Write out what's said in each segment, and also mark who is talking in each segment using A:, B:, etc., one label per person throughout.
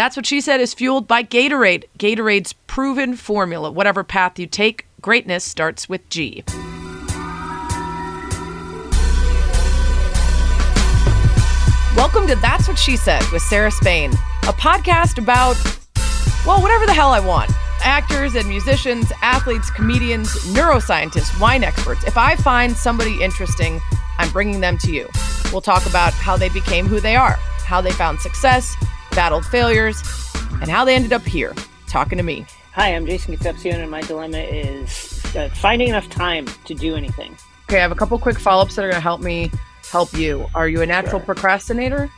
A: That's what she said is fueled by Gatorade. Gatorade's proven formula. Whatever path you take, greatness starts with G. Welcome to That's What She Said with Sarah Spain, a podcast about, well, whatever the hell I want. Actors and musicians, athletes, comedians, neuroscientists, wine experts. If I find somebody interesting, I'm bringing them to you. We'll talk about how they became who they are, how they found success, battled failures, and how they ended up here talking to me.
B: Hi, I'm Jason Concepcion, and my dilemma is uh, finding enough time to do anything.
A: Okay, I have a couple quick follow ups that are going to help me help you. Are you a natural
B: Sure.
A: procrastinator?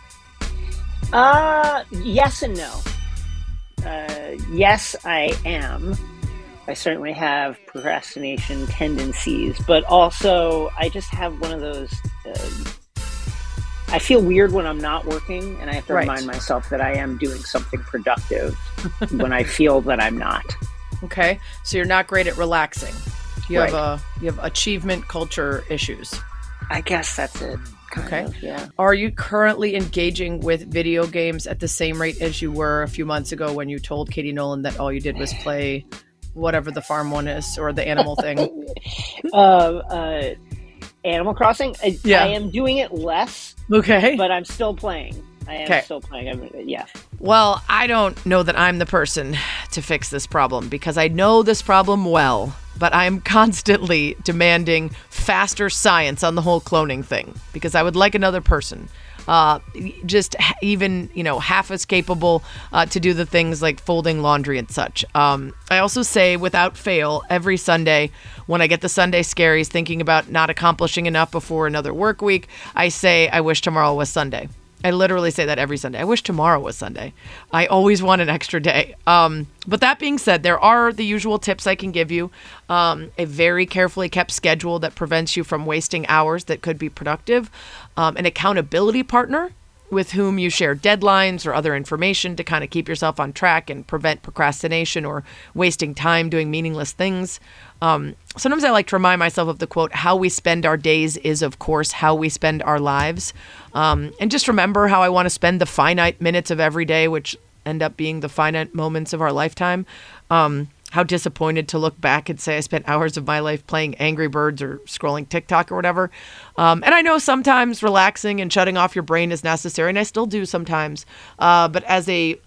B: Uh, yes and no. Uh, yes, I am. I certainly have procrastination tendencies, but also I just have one of those. Uh, I feel weird when I'm not working, and I have to
A: Right.
B: remind myself that I am doing something productive when I feel that I'm not.
A: Okay, so you're not great at relaxing. You have a you have achievement culture issues.
B: I guess that's it.
A: Okay.
B: of, yeah.
A: Are you currently engaging with video games at the same rate as you were a few months ago when you told Katie Nolan that all you did was play whatever the farm one is or the animal thing?
B: uh, uh, Animal Crossing. I,
A: Yeah.
B: I am doing it less,
A: Okay.
B: but I'm still playing. I am
A: Okay.
B: still playing. I'm, yeah.
A: Well, I don't know that I'm the person to fix this problem because I know this problem well, but I am constantly demanding faster science on the whole cloning thing because I would like another person. Uh, just even you know half as capable uh, to do the things like folding laundry and such. Um, I also say without fail every Sunday when I get the Sunday scaries thinking about not accomplishing enough before another work week, I say I wish tomorrow was Sunday. I literally say that every Sunday. I wish tomorrow was Sunday. I always want an extra day. Um, but that being said, there are the usual tips I can give you. Um, a very carefully kept schedule that prevents you from wasting hours that could be productive. Um, an accountability partner with whom you share deadlines or other information to kind of keep yourself on track and prevent procrastination or wasting time doing meaningless things. Um, sometimes I like to remind myself of the quote, How we spend our days is, of course, how we spend our lives. Um, and just remember how I want to spend the finite minutes of every day, which end up being the finite moments of our lifetime. Um, how disappointed to look back and say I spent hours of my life playing Angry Birds or scrolling TikTok or whatever. Um, and I know sometimes relaxing and shutting off your brain is necessary, and I still do sometimes. Uh, but as a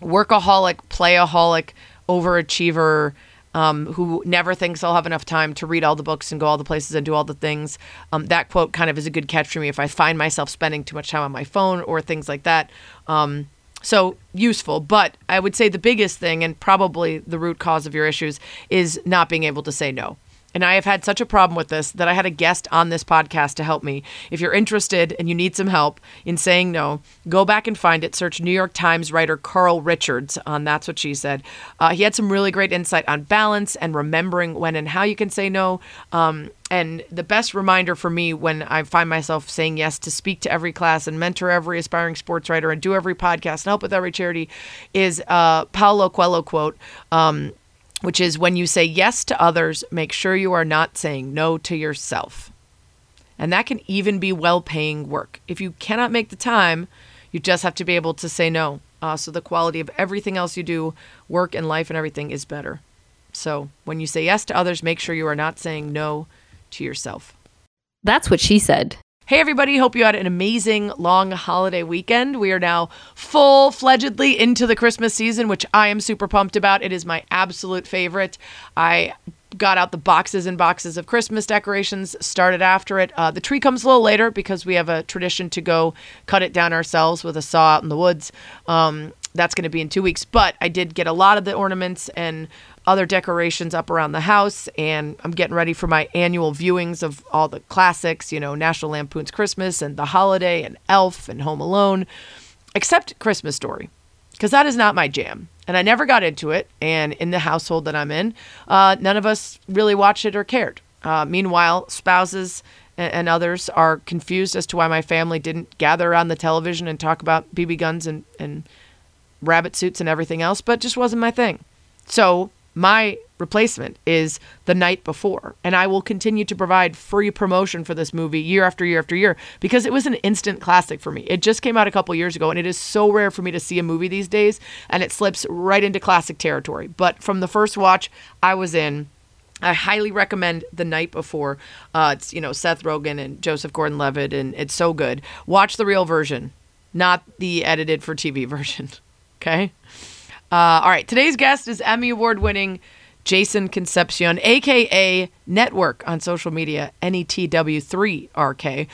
A: workaholic, playaholic, overachiever, um, who never thinks I'll have enough time to read all the books and go all the places and do all the things. Um, that quote kind of is a good catch for me if I find myself spending too much time on my phone or things like that. Um, so useful, but I would say the biggest thing and probably the root cause of your issues is not being able to say no. And I have had such a problem with this that I had a guest on this podcast to help me. If you're interested and you need some help in saying no, go back and find it. Search New York Times writer Carl Richards on That's What She Said. Uh, he had some really great insight on balance and remembering when and how you can say no. Um, and the best reminder for me when I find myself saying yes to speak to every class and mentor every aspiring sports writer and do every podcast and help with every charity is uh, Paulo Coelho quote. Um, which is when you say yes to others, make sure you are not saying no to yourself. And that can even be well paying work. If you cannot make the time, you just have to be able to say no. Uh, so the quality of everything else you do, work and life and everything, is better. So when you say yes to others, make sure you are not saying no to yourself.
C: That's what she said.
A: Hey, everybody. Hope you had an amazing long holiday weekend. We are now full fledgedly into the Christmas season, which I am super pumped about. It is my absolute favorite. I got out the boxes and boxes of Christmas decorations, started after it. Uh, the tree comes a little later because we have a tradition to go cut it down ourselves with a saw out in the woods. Um, that's going to be in two weeks. But I did get a lot of the ornaments and other decorations up around the house, and I'm getting ready for my annual viewings of all the classics, you know, National Lampoon's Christmas and The Holiday and Elf and Home Alone, except Christmas Story, because that is not my jam. And I never got into it. And in the household that I'm in, uh, none of us really watched it or cared. Uh, meanwhile, spouses and, and others are confused as to why my family didn't gather around the television and talk about BB guns and, and rabbit suits and everything else, but just wasn't my thing. So my replacement is the night before. And I will continue to provide free promotion for this movie year after year after year because it was an instant classic for me. It just came out a couple years ago and it is so rare for me to see a movie these days and it slips right into classic territory. But from the first watch, I was in. I highly recommend The Night Before. Uh, it's, you know, Seth Rogen and Joseph Gordon Levitt, and it's so good. Watch the real version, not the edited for TV version. Okay? Uh, all right. Today's guest is Emmy Award winning Jason Concepcion, aka Network on social media, NETW3RK.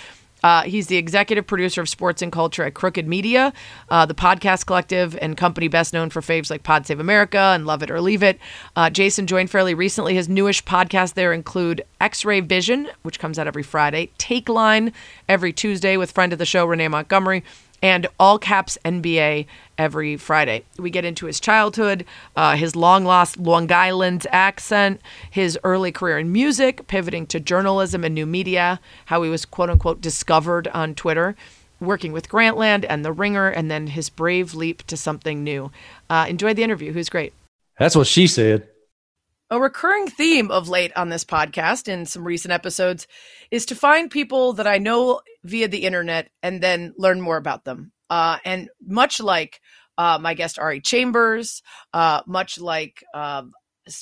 A: Uh, he's the executive producer of sports and culture at Crooked Media, uh, the podcast collective and company best known for faves like Pod Save America and Love It or Leave It. Uh, Jason joined fairly recently. His newish podcasts there include X Ray Vision, which comes out every Friday, Take Line every Tuesday with friend of the show, Renee Montgomery, and All Caps NBA every Friday. We get into his childhood, uh, his long lost Long Island accent, his early career in music, pivoting to journalism and new media, how he was quote unquote discovered on Twitter. Working with Grantland and The Ringer, and then his brave leap to something new. Uh, enjoyed the interview. Who's great.
D: That's what she said.
A: A recurring theme of late on this podcast in some recent episodes is to find people that I know via the internet and then learn more about them. Uh, and much like uh, my guest Ari Chambers, uh, much like uh,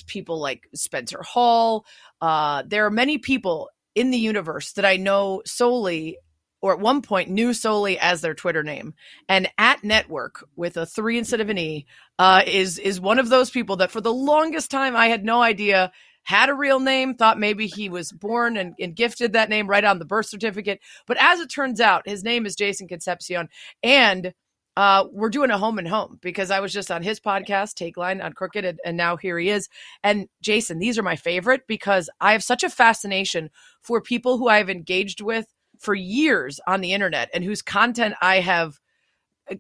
A: people like Spencer Hall, uh, there are many people in the universe that I know solely or at one point knew solely as their Twitter name. And at network with a three instead of an E uh, is is one of those people that for the longest time I had no idea had a real name, thought maybe he was born and, and gifted that name right on the birth certificate. But as it turns out, his name is Jason Concepcion. And uh, we're doing a home and home because I was just on his podcast, Take Line on Crooked, and, and now here he is. And Jason, these are my favorite because I have such a fascination for people who I've engaged with for years on the internet and whose content I have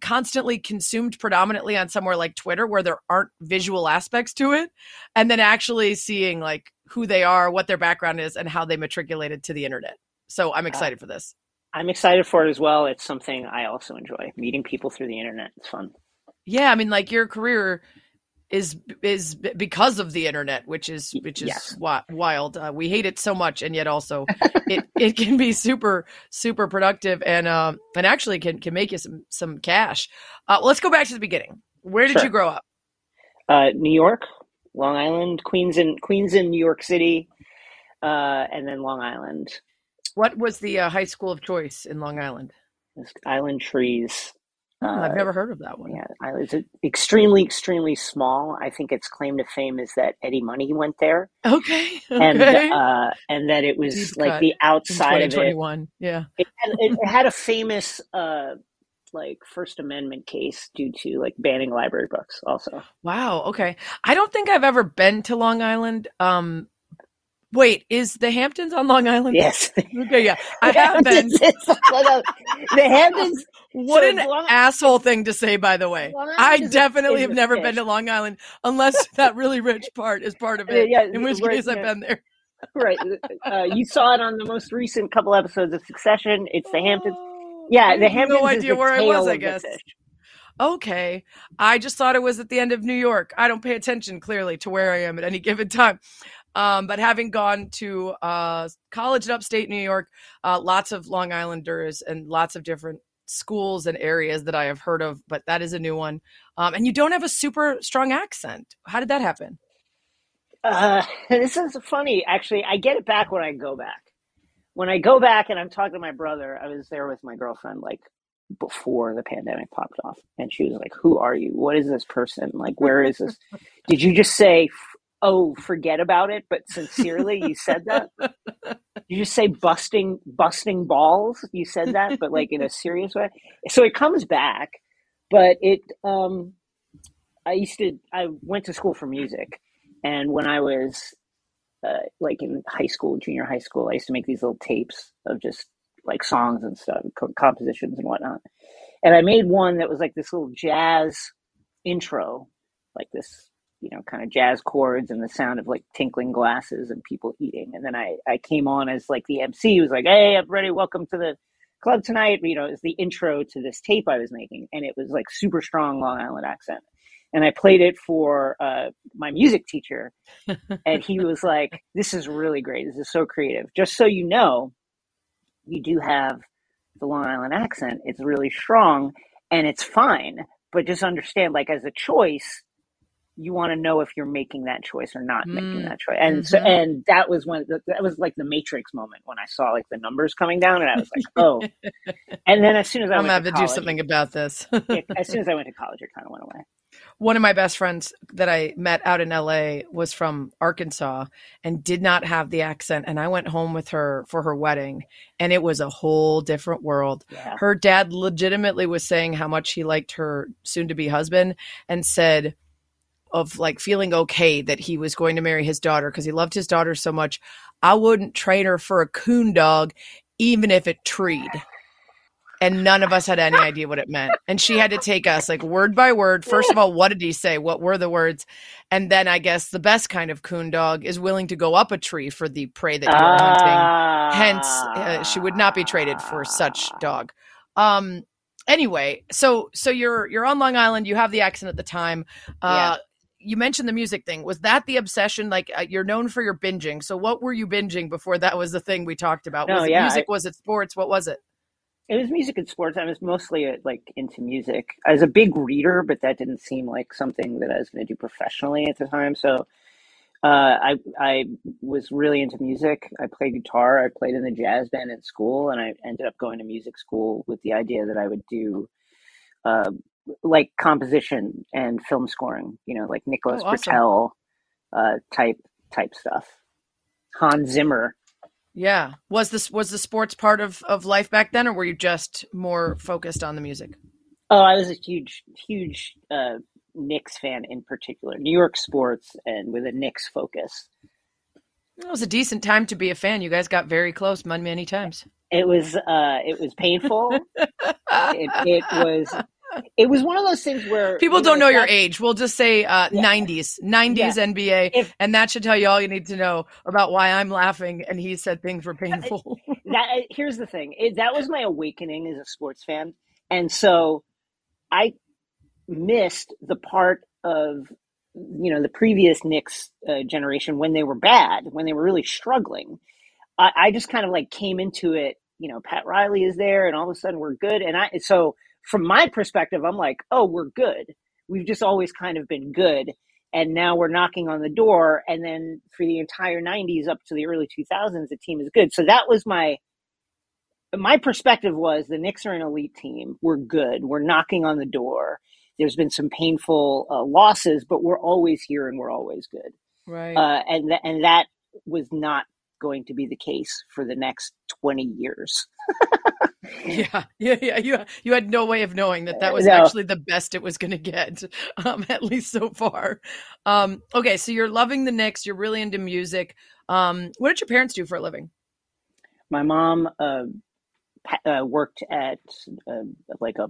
A: constantly consumed predominantly on somewhere like Twitter where there aren't visual aspects to it and then actually seeing like who they are, what their background is and how they matriculated to the internet. So I'm uh, excited uh, for this.
B: I'm excited for it as well. It's something I also enjoy. Meeting people through the internet. It's fun.
A: Yeah, I mean like your career is is because of the internet, which is which is yes. wild. Uh, we hate it so much, and yet also it it can be super super productive and um and actually can can make you some some cash. Uh, let's go back to the beginning. Where did sure. you grow up?
B: Uh, New York, Long Island, Queens, and Queens in New York City, uh, and then Long Island.
A: What was the uh, high school of choice in Long Island?
B: Island Trees.
A: Oh, I've never heard of that one.
B: Yeah, it's extremely, extremely small. I think its claim to fame is that Eddie Money went there.
A: Okay,
B: okay. and uh, and that it was Deep like the outside of it.
A: Yeah,
B: it had, it had a famous uh, like First Amendment case due to like banning library books. Also,
A: wow. Okay, I don't think I've ever been to Long Island. Um, Wait, is the Hamptons on Long Island?
B: Yes.
A: Okay, yeah. I have been.
B: the Hamptons.
A: What so an Long, asshole thing to say, by the way. I definitely have never fish. been to Long Island unless that really rich part is part of it. Yeah, in which case I've been there.
B: right. Uh, you saw it on the most recent couple episodes of Succession. It's the Hamptons. Oh, yeah, the Hamptons. No idea where I was. I guess.
A: Okay, I just thought it was at the end of New York. I don't pay attention clearly to where I am at any given time. Um, but having gone to uh, college in upstate New York, uh, lots of Long Islanders and lots of different schools and areas that I have heard of, but that is a new one. Um, and you don't have a super strong accent. How did that happen?
B: Uh, this is funny. Actually, I get it back when I go back. When I go back and I'm talking to my brother, I was there with my girlfriend like before the pandemic popped off, and she was like, "Who are you? What is this person? Like, where is this? Did you just say oh forget about it but sincerely you said that? You just say busting busting balls? You said that but like in a serious way? So it comes back but it um i used to i went to school for music and when i was uh, like in high school junior high school i used to make these little tapes of just like songs and stuff co- compositions and whatnot. And i made one that was like this little jazz intro like this you know, kind of jazz chords and the sound of like tinkling glasses and people eating. And then I, I came on as like the MC who was like, Hey, everybody, welcome to the club tonight. You know, it's the intro to this tape I was making. And it was like super strong Long Island accent. and I played it for uh, my music teacher, and he was like, "This is really great. This is so creative." Just so you know, you do have the Long Island accent. It's really strong, and it's fine. But just understand, like as a choice, you want to know if you're making that choice or not making
A: Mm.
B: that choice. And so,
A: Mhm.
B: and that was when that was like the Matrix moment when I saw like the numbers coming down, and I was like, "Oh." And then as soon as I
A: I'm gonna
B: went
A: have
B: to
A: to do something about this.
B: as soon as I went to college, it kind of went away.
A: One of my best friends that I met out in LA was from Arkansas and did not have the accent. And I went home with her for her wedding, and it was a whole different world.
B: Yeah.
A: Her dad legitimately was saying how much he liked her soon to be husband and said, of like feeling okay that he was going to marry his daughter because he loved his daughter so much. I wouldn't trade her for a coon dog, even if it treed. And none of us had any idea what it meant. And she had to take us like word by word. First of all, what did he say? What were the words? And then I guess the best kind of coon dog is willing to go up a tree for the prey that you are hunting. Hence, uh, she would not be traded for such dog. Um. Anyway, so so you're you're on Long Island. You have the accent at the time. Uh, You mentioned the music thing. Was that the obsession? Like uh, you're known for your binging. So what were you binging before that was the thing we talked about?
B: No,
A: was it
B: yeah,
A: music? was it sports? What was it?
B: It was music and sports. I was mostly uh, like into music. I was a big reader, but that didn't seem like something that I was going to do professionally at the time. So uh, I I was really into music. I played guitar. I played in the jazz band at school, and I ended up going to music school with the idea that I would do uh, like composition and film scoring. You know, like Nicholas
A: Oh, awesome.
B: Britell uh, type type stuff. Hans Zimmer.
A: Yeah. Was this was the sports part of of life back then, or were you just more focused on the music?
B: Oh, I was a huge, huge uh, Knicks fan in particular. New York sports and with a Knicks focus.
A: It was a decent time to be a fan. You guys got very close many many times.
B: It was, uh, it was painful. it, it was, it was one of those things where
A: People don't know your age. We'll just say uh,
B: Yeah.
A: 90s, 90s
B: Yeah.
A: NBA,
B: If-
A: and that should tell you all you need to know about why I'm laughing. And he said things were painful.
B: that uh, here's the thing it, that was my awakening as a sports fan and so i missed the part of you know the previous Knicks uh, generation when they were bad when they were really struggling I, I just kind of like came into it you know pat riley is there and all of a sudden we're good and i so from my perspective i'm like oh we're good we've just always kind of been good and now we're knocking on the door and then for the entire 90s up to the early 2000s the team is good so that was my my perspective was the Knicks are an elite team. We're good. We're knocking on the door. There's been some painful uh, losses, but we're always here and we're always good.
A: right.
B: Uh, and th- and that was not going to be the case for the next 20 years.
A: yeah. Yeah. Yeah. You, you had no way of knowing that that was
B: No.
A: actually the best it was going to get, um, at least so far. Um, okay. So you're loving the Knicks. You're really into music. Um, what did your parents do for a living?
B: My mom uh, uh, worked at uh, like a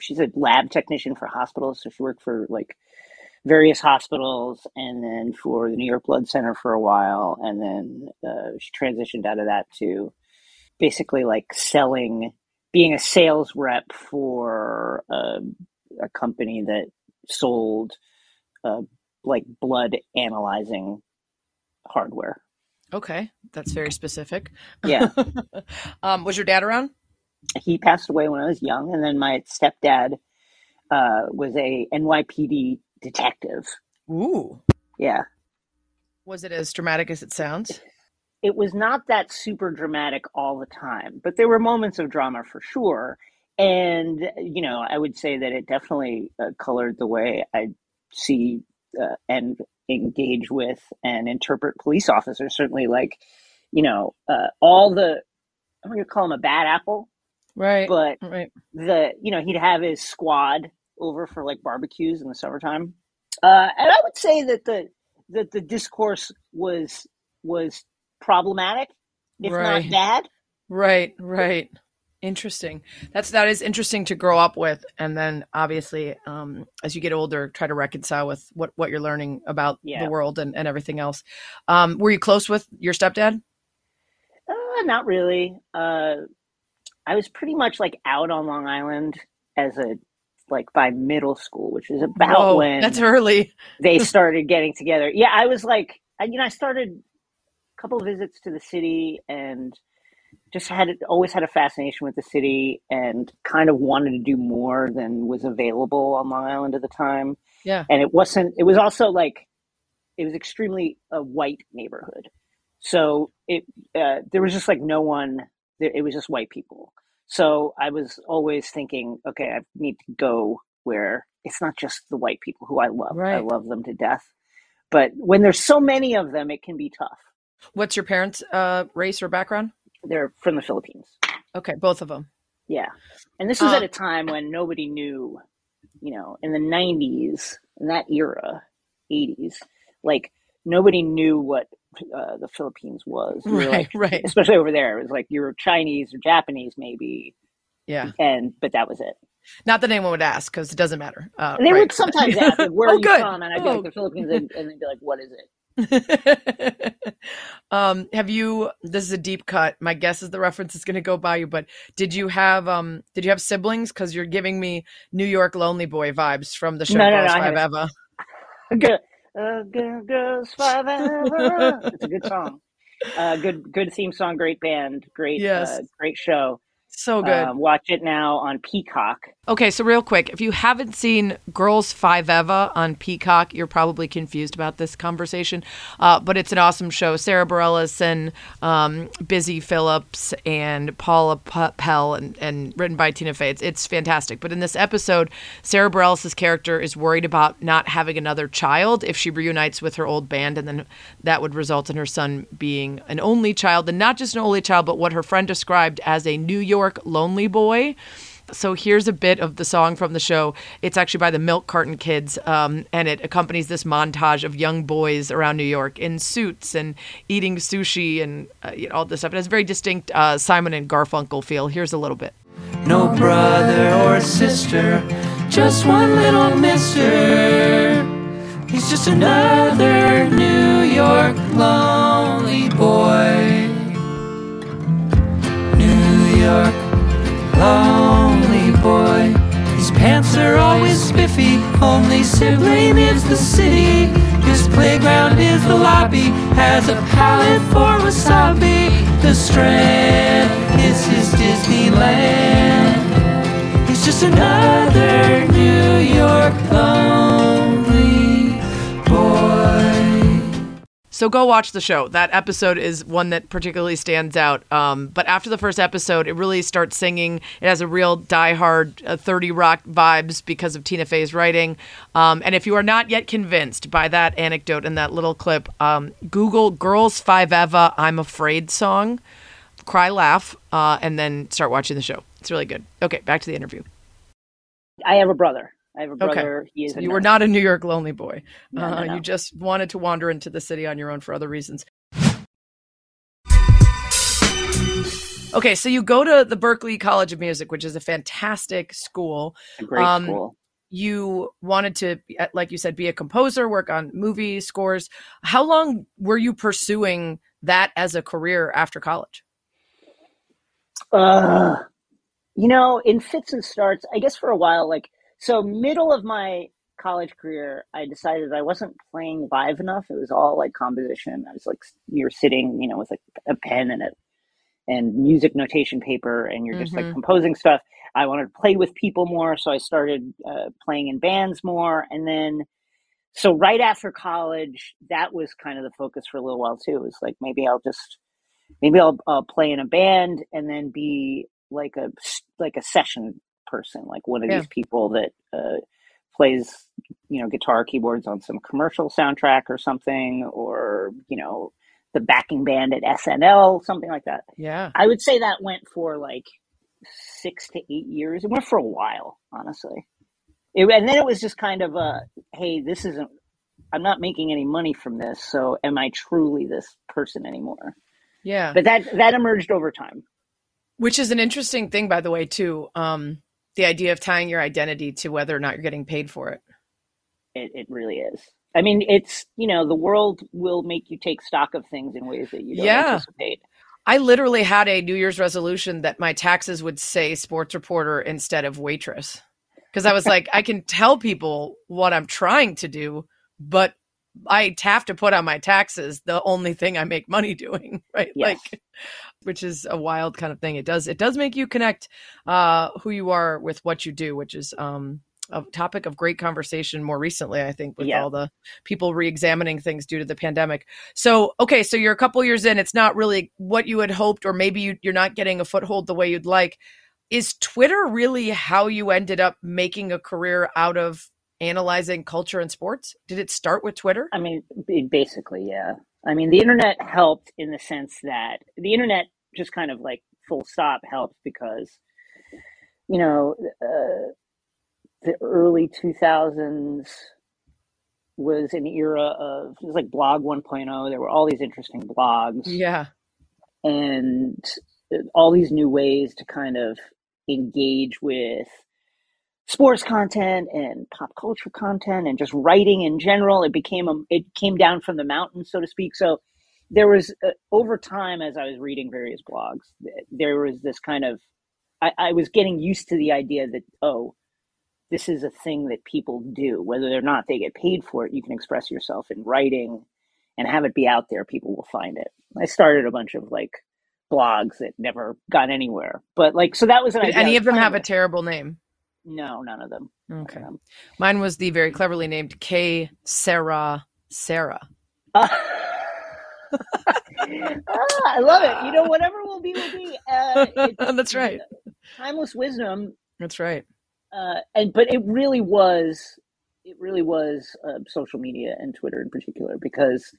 B: she's a lab technician for hospitals, so she worked for like various hospitals and then for the New York Blood Center for a while, and then uh, she transitioned out of that to basically like selling, being a sales rep for uh, a company that sold uh, like blood analyzing hardware.
A: Okay. That's very specific.
B: Yeah.
A: um, was your dad around?
B: he passed away when I was young, and then my stepdad uh, was a NYPD detective.
A: Ooh.
B: Yeah,
A: Was it as dramatic as it sounds?
B: it was not that super dramatic all the time, but there were moments of drama for sure. And you know, I would say that it definitely uh, colored the way I see uh, and engage with and interpret police officers. Certainly, like you know, uh, all the I'm going to call him a bad apple,
A: Right.
B: but
A: right.
B: the you know he'd have his squad over for like barbecues in the summertime uh and i would say that the that the discourse was was problematic if
A: Right.
B: not bad
A: Right, right. Interesting. That's that is interesting to grow up with, and then obviously, um, as you get older, try to reconcile with what what you're learning about
B: Yeah.
A: the world and, and everything else. Um, were you close with your stepdad?
B: uh, not really uh i was pretty much like out on long island as a like by middle school, which is about
A: Whoa,
B: when
A: that's early.
B: they started getting together. Yeah, I was like, I, you know, I started a couple of visits to the city and just had always had a fascination with the city and kind of wanted to do more than was available on Long Island at the time.
A: Yeah.
B: And it wasn't, it was also like, it was extremely a white neighborhood. So it, uh, there was just like no one, it was just white people. So I was always thinking, okay, I need to go where it's not just the white people who I love. I love them to death. But when there's so many of them, it can be tough.
A: What's your parents' uh, race or background?
B: They're from the Philippines.
A: Okay, both of them.
B: Yeah. And this was
A: Um,
B: at a time when nobody knew, you know, in the 90s, in that era, 80s, like nobody knew what uh, the Philippines was. Were
A: Right,
B: like-
A: right.
B: Especially over there. It was like you were Chinese or Japanese, maybe.
A: Yeah.
B: And, but that was it.
A: Not that anyone would ask because it doesn't matter. Uh,
B: they
A: right.
B: would sometimes ask, like, where
A: Oh,
B: are you
A: good.
B: from? And I'd be
A: Oh.
B: like, the Philippines. And, and they'd be like, what is it?
A: um, have you? This is a deep cut. My guess is the reference is going to go by you. But did you have um? Did you have siblings? Because you're giving me New York Lonely Boy vibes from the show
B: No, no,
A: Girls
B: no, I
A: Five
B: haven't.
A: Eva.
B: Good. Uh, good girls forever. It's a good song. Uh, good, good theme song. Great band. Great,
A: Yes.
B: uh, great show.
A: So good.
B: Um, watch it now on Peacock.
A: Okay, so real quick, if you haven't seen Girls Five Eva on Peacock, you're probably confused about this conversation. Uh, but it's an awesome show. Sarah Bareilles and um, Busy Phillips and Paula Pell and, and written by Tina Fey. It's, it's fantastic. But in this episode, Sarah Bareilles' character is worried about not having another child if she reunites with her old band, and then that would result in her son being an only child, and not just an only child, but what her friend described as a New York lonely boy. So here's a bit of the song from the show. It's actually by the Milk Carton Kids, um, and it accompanies this montage of young boys around New York in suits and eating sushi and uh, you know, all this stuff. It has a very distinct uh, Simon and Garfunkel feel. Here's a little bit.
D: No brother or sister, just one little mister. He's just another New York lonely boy. New York lonely pants are always spiffy, only sibling is the city. His playground is the lobby, has a palate for wasabi. The strand is his Disneyland. He's just another New York lonely
A: So go watch the show. That episode is one that particularly stands out. Um, but after the first episode, it really starts singing. It has a real die-hard uh, 30 Rock vibes because of Tina Fey's writing. Um, and if you are not yet convinced by that anecdote and that little clip, um, Google "Girls Five Eva I'm Afraid" song, cry, laugh, uh, and then start watching the show. It's really good. Okay, back to the interview.
B: I have a brother. I have a
A: Okay.
B: brother. He is.
A: So you were not a New York lonely boy.
B: No,
A: uh,
B: no, no.
A: You just wanted to wander into the city on your own for other reasons. Okay, so you go to the Berklee College of Music, which is a fantastic school.
B: a great
A: um,
B: school.
A: You wanted to, uh, like you said, be a composer, work on movie scores. How long were you pursuing that as a career after college?
B: Uh, you know, in fits and starts, I guess for a while, like, so middle of my college career, I decided I wasn't playing live enough. It was all like composition. I was like, you're sitting, you know, with like a pen and a, and music notation paper, and you're just like
A: Mhm.
B: composing stuff. I wanted to play with people more, so I started uh, playing in bands more. And then, so right after college, that was kind of the focus for a little while too. It was like, maybe I'll just maybe I'll uh, play in a band and then be like a like a session person, like one of
A: Yeah.
B: these people that uh, plays you know guitar keyboards on some commercial soundtrack or something, or you know the backing band at SNL, something like that.
A: Yeah.
B: I would say that went for like six to eight years. It went for a while, honestly. It, and then it was just kind of a, hey, this isn't. I'm not making any money from this, so am I truly this person anymore?
A: Yeah.
B: But that that emerged over time.
A: Which is an interesting thing, by the way, too. Um, the idea of tying your identity to whether or not you're getting paid for it.
B: It, it really is. I mean, it's you know the world will make you take stock of things in ways that you don't
A: Yeah.
B: anticipate.
A: I literally had a New Year's resolution that my taxes would say sports reporter instead of waitress. because I was like, I can tell people what I'm trying to do, but I have to put on my taxes the only thing I make money doing, right?
B: Yes.
A: Like, which is a wild kind of thing. It does it does make you connect uh, who you are with what you do, which is um, a topic of great conversation more recently, I think, with
B: Yeah.
A: all the people re-examining things due to the pandemic. So, okay, so you're a couple years in. It's not really what you had hoped, or maybe you, you're not getting a foothold the way you'd like. Is Twitter really how you ended up making a career out of analyzing culture and sports? Did it start with Twitter?
B: I mean, basically, yeah. I mean, the internet helped in the sense that the internet just kind of like full stop helped because, you know, uh, the early 2000s was an era of, it was like blog 1.0. There were all these interesting blogs
A: Yeah.
B: and all these new ways to kind of engage with sports content and pop culture content and just writing in general. It became a it came down from the mountain so to speak. So there was uh, over time as i was reading various blogs there was this kind of I, I was getting used to the idea that oh this is a thing that people do. Whether or not they get paid for it you can express yourself in writing and have it be out there. People will find it. I started a bunch of like blogs that never got anywhere. But like so that was an
A: Did
B: idea.
A: Any of them have a terrible name?
B: No none of them of
A: Okay.
B: them.
A: Mine was the very cleverly named K Sarah Sarah.
B: Uh, ah, I love it. You know, whatever will be, will be. Uh,
A: That's right.
B: Timeless wisdom,
A: That's right.
B: uh, and but it really was, it really was uh, social media and Twitter in particular because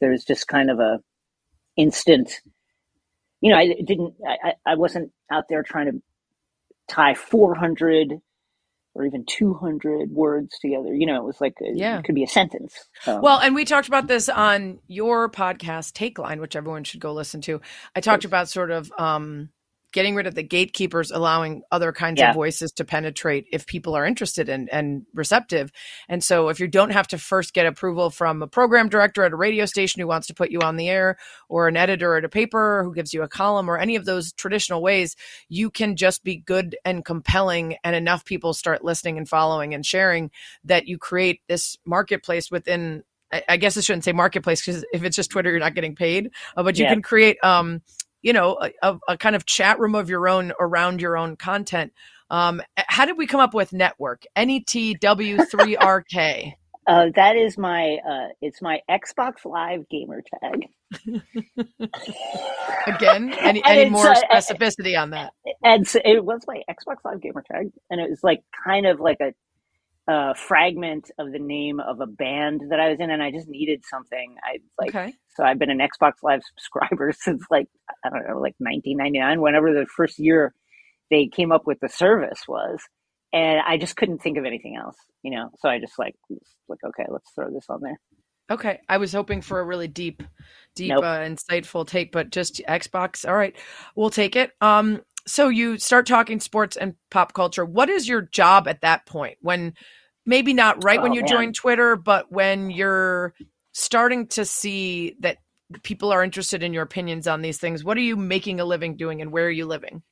B: there's just kind of a instant. You know, I didn't. I I wasn't out there trying to tie 400 or even 200 words together. You know, it was like a,
A: Yeah.
B: it could be a sentence. So,
A: Well, and we talked about this on your podcast, Take Line, which everyone should go listen to. I talked about sort of um, getting rid of the gatekeepers, allowing other kinds
B: Yeah.
A: of voices to penetrate if people are interested and, and receptive. And so if you don't have to first get approval from a program director at a radio station who wants to put you on the air or an editor at a paper who gives you a column or any of those traditional ways, you can just be good and compelling and enough people start listening and following and sharing that you create this marketplace within I- guess I shouldn't say marketplace because if it's just Twitter, you're not getting paid. Uh, but you
B: Yeah.
A: can create, um, you know, a, a, kind of chat room of your own around your own content. Um, how did we come up with network? E NETW3RK.
B: Uh, that is my uh, it's my Xbox Live gamer tag.
A: Again, any, any more
B: uh,
A: specificity on that?
B: And so it was my Xbox Live gamer tag, and it was like kind of like a uh, fragment of the name of a band that I was in, and I just needed something. I like
A: okay.
B: so I've been an Xbox Live subscriber since like I don't know, like 1999, whenever the first year they came up with the service was, and I just couldn't think of anything else, you know. So I just like like okay, let's throw this on there.
A: Okay. I was hoping for a really deep, deep,
B: Nope.
A: uh, insightful take, but just Xbox. All right. We'll take it. Um, so you start talking sports and pop culture. What is your job at that point? When maybe not right when
B: Oh,
A: you
B: man.
A: join Twitter, but when you're starting to see that people are interested in your opinions on these things, what are you making a living doing and where are you living?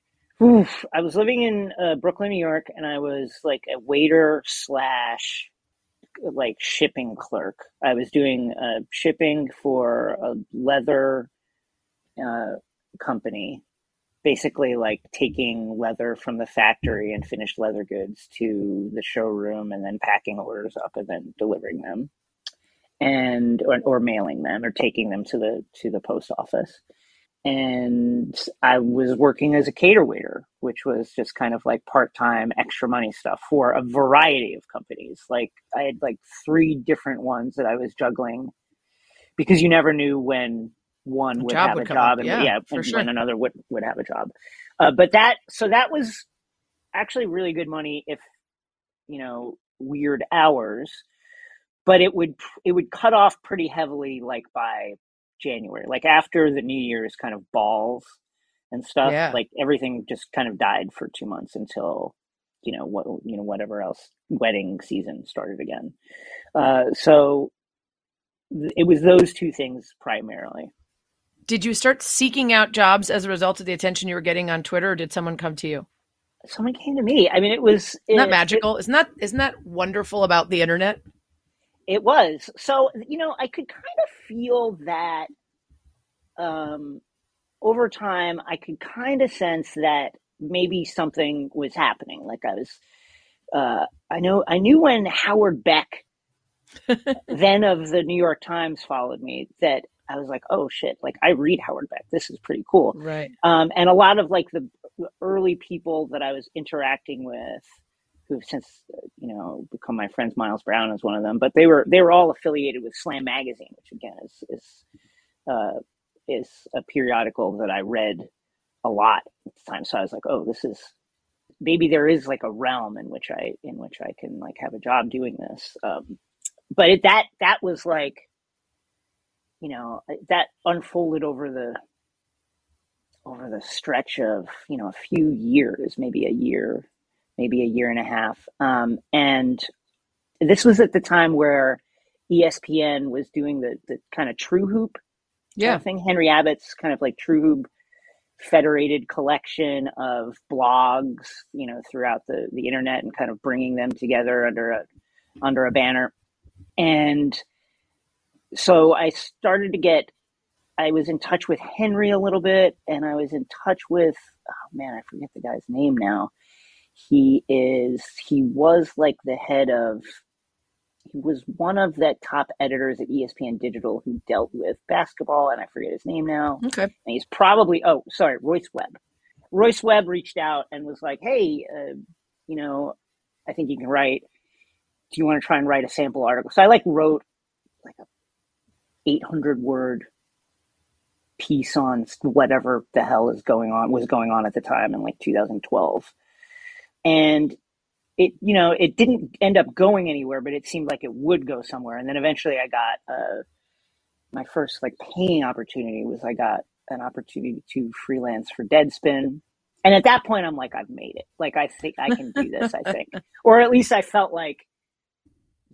B: Oof. I was living in uh, Brooklyn, New York, and I was like a waiter slash like shipping clerk. I was doing uh, shipping for a leather uh, company, basically like taking leather from the factory and finished leather goods to the showroom, and then packing orders up and then delivering them, and or, or mailing them or taking them to the to the post office and I was working as a cater waiter, which was just kind of like part time extra money stuff for a variety of companies. Like I had like three different ones that I was juggling because you never knew when one would
A: job
B: have
A: would
B: a job
A: up.
B: and
A: Yeah,
B: yeah, and
A: sure.
B: when another would would have a job. Uh, but that so that was actually really good money if you know weird hours but it would it would cut off pretty heavily like by January like after the New Year's kind of balls and stuff
A: Yeah.
B: like everything just kind of died for 2 months until you know what you know whatever else wedding season started again uh so th- it was those two things primarily
A: Did you start seeking out jobs as a result of the attention you were getting on Twitter or did someone come to you?
B: someone came to me. I mean, it was
A: Isn't that
B: it-
A: magical? isn't that isn't that wonderful about the internet?
B: It was. So, you know, I could kind of feel that um, over time, I could kind of sense that maybe something was happening. Like I was, uh, I know, I knew when Howard Beck, then of the New York Times, followed me that I was like, oh shit, like I read Howard Beck. This is pretty cool.
A: Right.
B: Um, and a lot of like the early people that I was interacting with, who've since uh, you know become my friends. Myles Brown is one of them, but they were they were all affiliated with Slam Magazine, which again is is uh, is a periodical that I read a lot at the time. So I was like, oh, this is maybe there is like a realm in which I in which I can like have a job doing this. Um, but it, that that was like you know that unfolded over the over the stretch of you know a few years maybe a year maybe a year and a half. Um, and this was at the time where espn was doing the, the kind of true hoop
A: Yeah.
B: thing. Henry abbott's kind of like true hoop federated collection of blogs you know throughout the, the internet and kind of bringing them together under a under a banner. And so i started to get I was in touch with Henry a little bit, and I was in touch with oh man, I forget the guy's name now. He is he was like the head of he was one of the top editors at ESPN Digital who dealt with basketball, and I forget his name now.
A: Okay.
B: And he's probably oh sorry, Royce Webb. Royce Webb reached out and was like, hey, uh, you know, I think you can write. Do you want to try and write a sample article? So I like wrote like a 800 word piece on whatever the hell is going on was going on at the time in like 2012 and it you know it didn't end up going anywhere but it seemed like it would go somewhere. And then eventually i got uh, my first like paying opportunity was i got an opportunity to freelance for deadspin. And at that point i'm like i've made it. Like i think i can do this i think. Or at least i felt like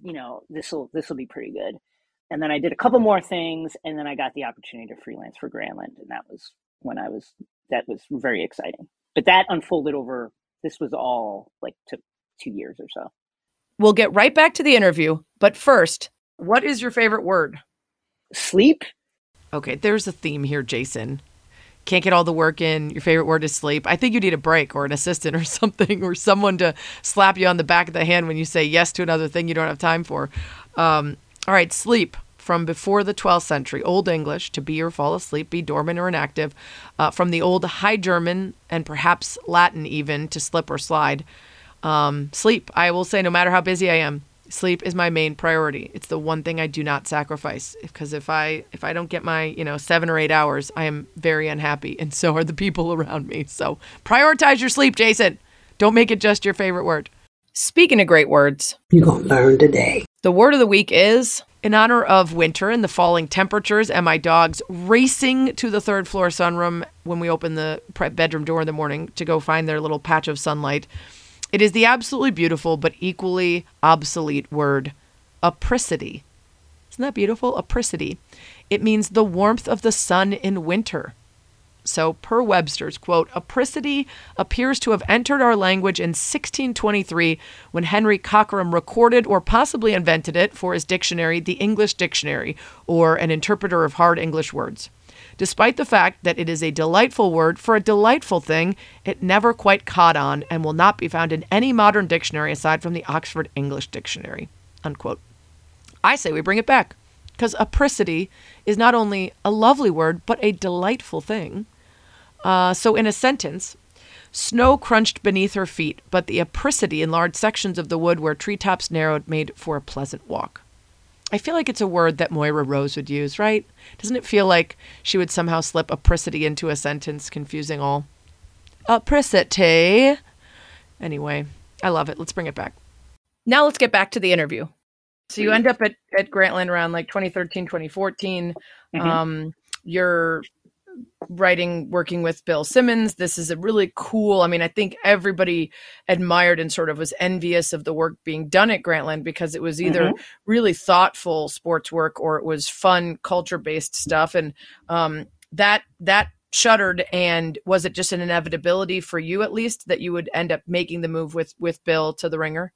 B: you know this will this will be pretty good and then I did a couple more things, and then I got the opportunity to freelance for Grantland, and that was when I was that was very exciting. But that unfolded over. This was all like took two years or so.
A: We'll get right back to the interview, but first, what is your favorite word?
B: Sleep.
A: Okay, there's a theme here, Jason. Can't get all the work in. Your favorite word is sleep. I think you need a break or an assistant or something, or someone to slap you on the back of the hand when you say yes to another thing you don't have time for. Um, all right, sleep from before the 12th century, Old English, to be or fall asleep, be dormant or inactive, uh, from the Old High German and perhaps Latin even, to slip or slide. Um, sleep, I will say, no matter how busy I am, sleep is my main priority. It's the one thing I do not sacrifice because if I if I don't get my you know seven or eight hours, I am very unhappy, and so are the people around me. So prioritize your sleep, Jason. Don't make it just your favorite word. Speaking of great words,
E: You're going to learn today.
A: the word of the week is in honor of winter and the falling temperatures and my dogs racing to the third floor sunroom when we open the bedroom door in the morning to go find their little patch of sunlight. It is the absolutely beautiful but equally obsolete word apricity. Isn't that beautiful? Apricity. It means the warmth of the sun in winter. So, per Webster's quote, apricity appears to have entered our language in 1623 when Henry Cockeram recorded or possibly invented it for his dictionary, the English Dictionary, or an interpreter of hard English words. Despite the fact that it is a delightful word for a delightful thing, it never quite caught on and will not be found in any modern dictionary aside from the Oxford English Dictionary. Unquote. I say we bring it back because apricity is not only a lovely word, but a delightful thing. Uh, so, in a sentence, snow crunched beneath her feet, but the apricity in large sections of the wood where treetops narrowed made for a pleasant walk. I feel like it's a word that Moira Rose would use, right? Doesn't it feel like she would somehow slip apricity into a sentence, confusing all? Apricity. Anyway, I love it. Let's bring it back. Now let's get back to the interview. So you end up at, at Grantland around like 2013, 2014.
B: Mhm.
A: Um, you're writing, working with Bill Simmons. This is a really cool. I mean, I think everybody admired and sort of was envious of the work being done at Grantland because it was either really thoughtful sports work or it was fun culture based stuff. And um, that that shuttered and was it just an inevitability for you at least that you would end up making the move with with bill to the ringer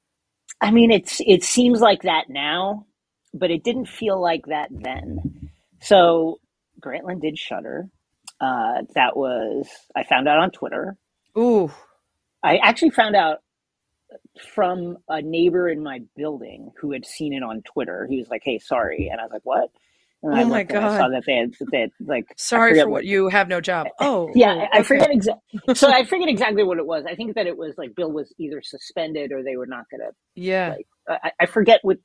B: I mean, it's it seems like that now, but it didn't feel like that then. So Grantland did shutter. Uh, that was I found out on Twitter.
A: ooh
B: I actually found out from a neighbor in my building who had seen it on Twitter. He was like, "Hey, sorry," and I was like, "What?" And I
A: Oh my
B: looked and I
A: God.
B: saw that they had, that they had like
A: sorry for what you have no job oh
B: Yeah, I I forget exactly. so I forget exactly what it was. I think that it was like Bill was either suspended or they were not going to
A: yeah
B: like I, I forget what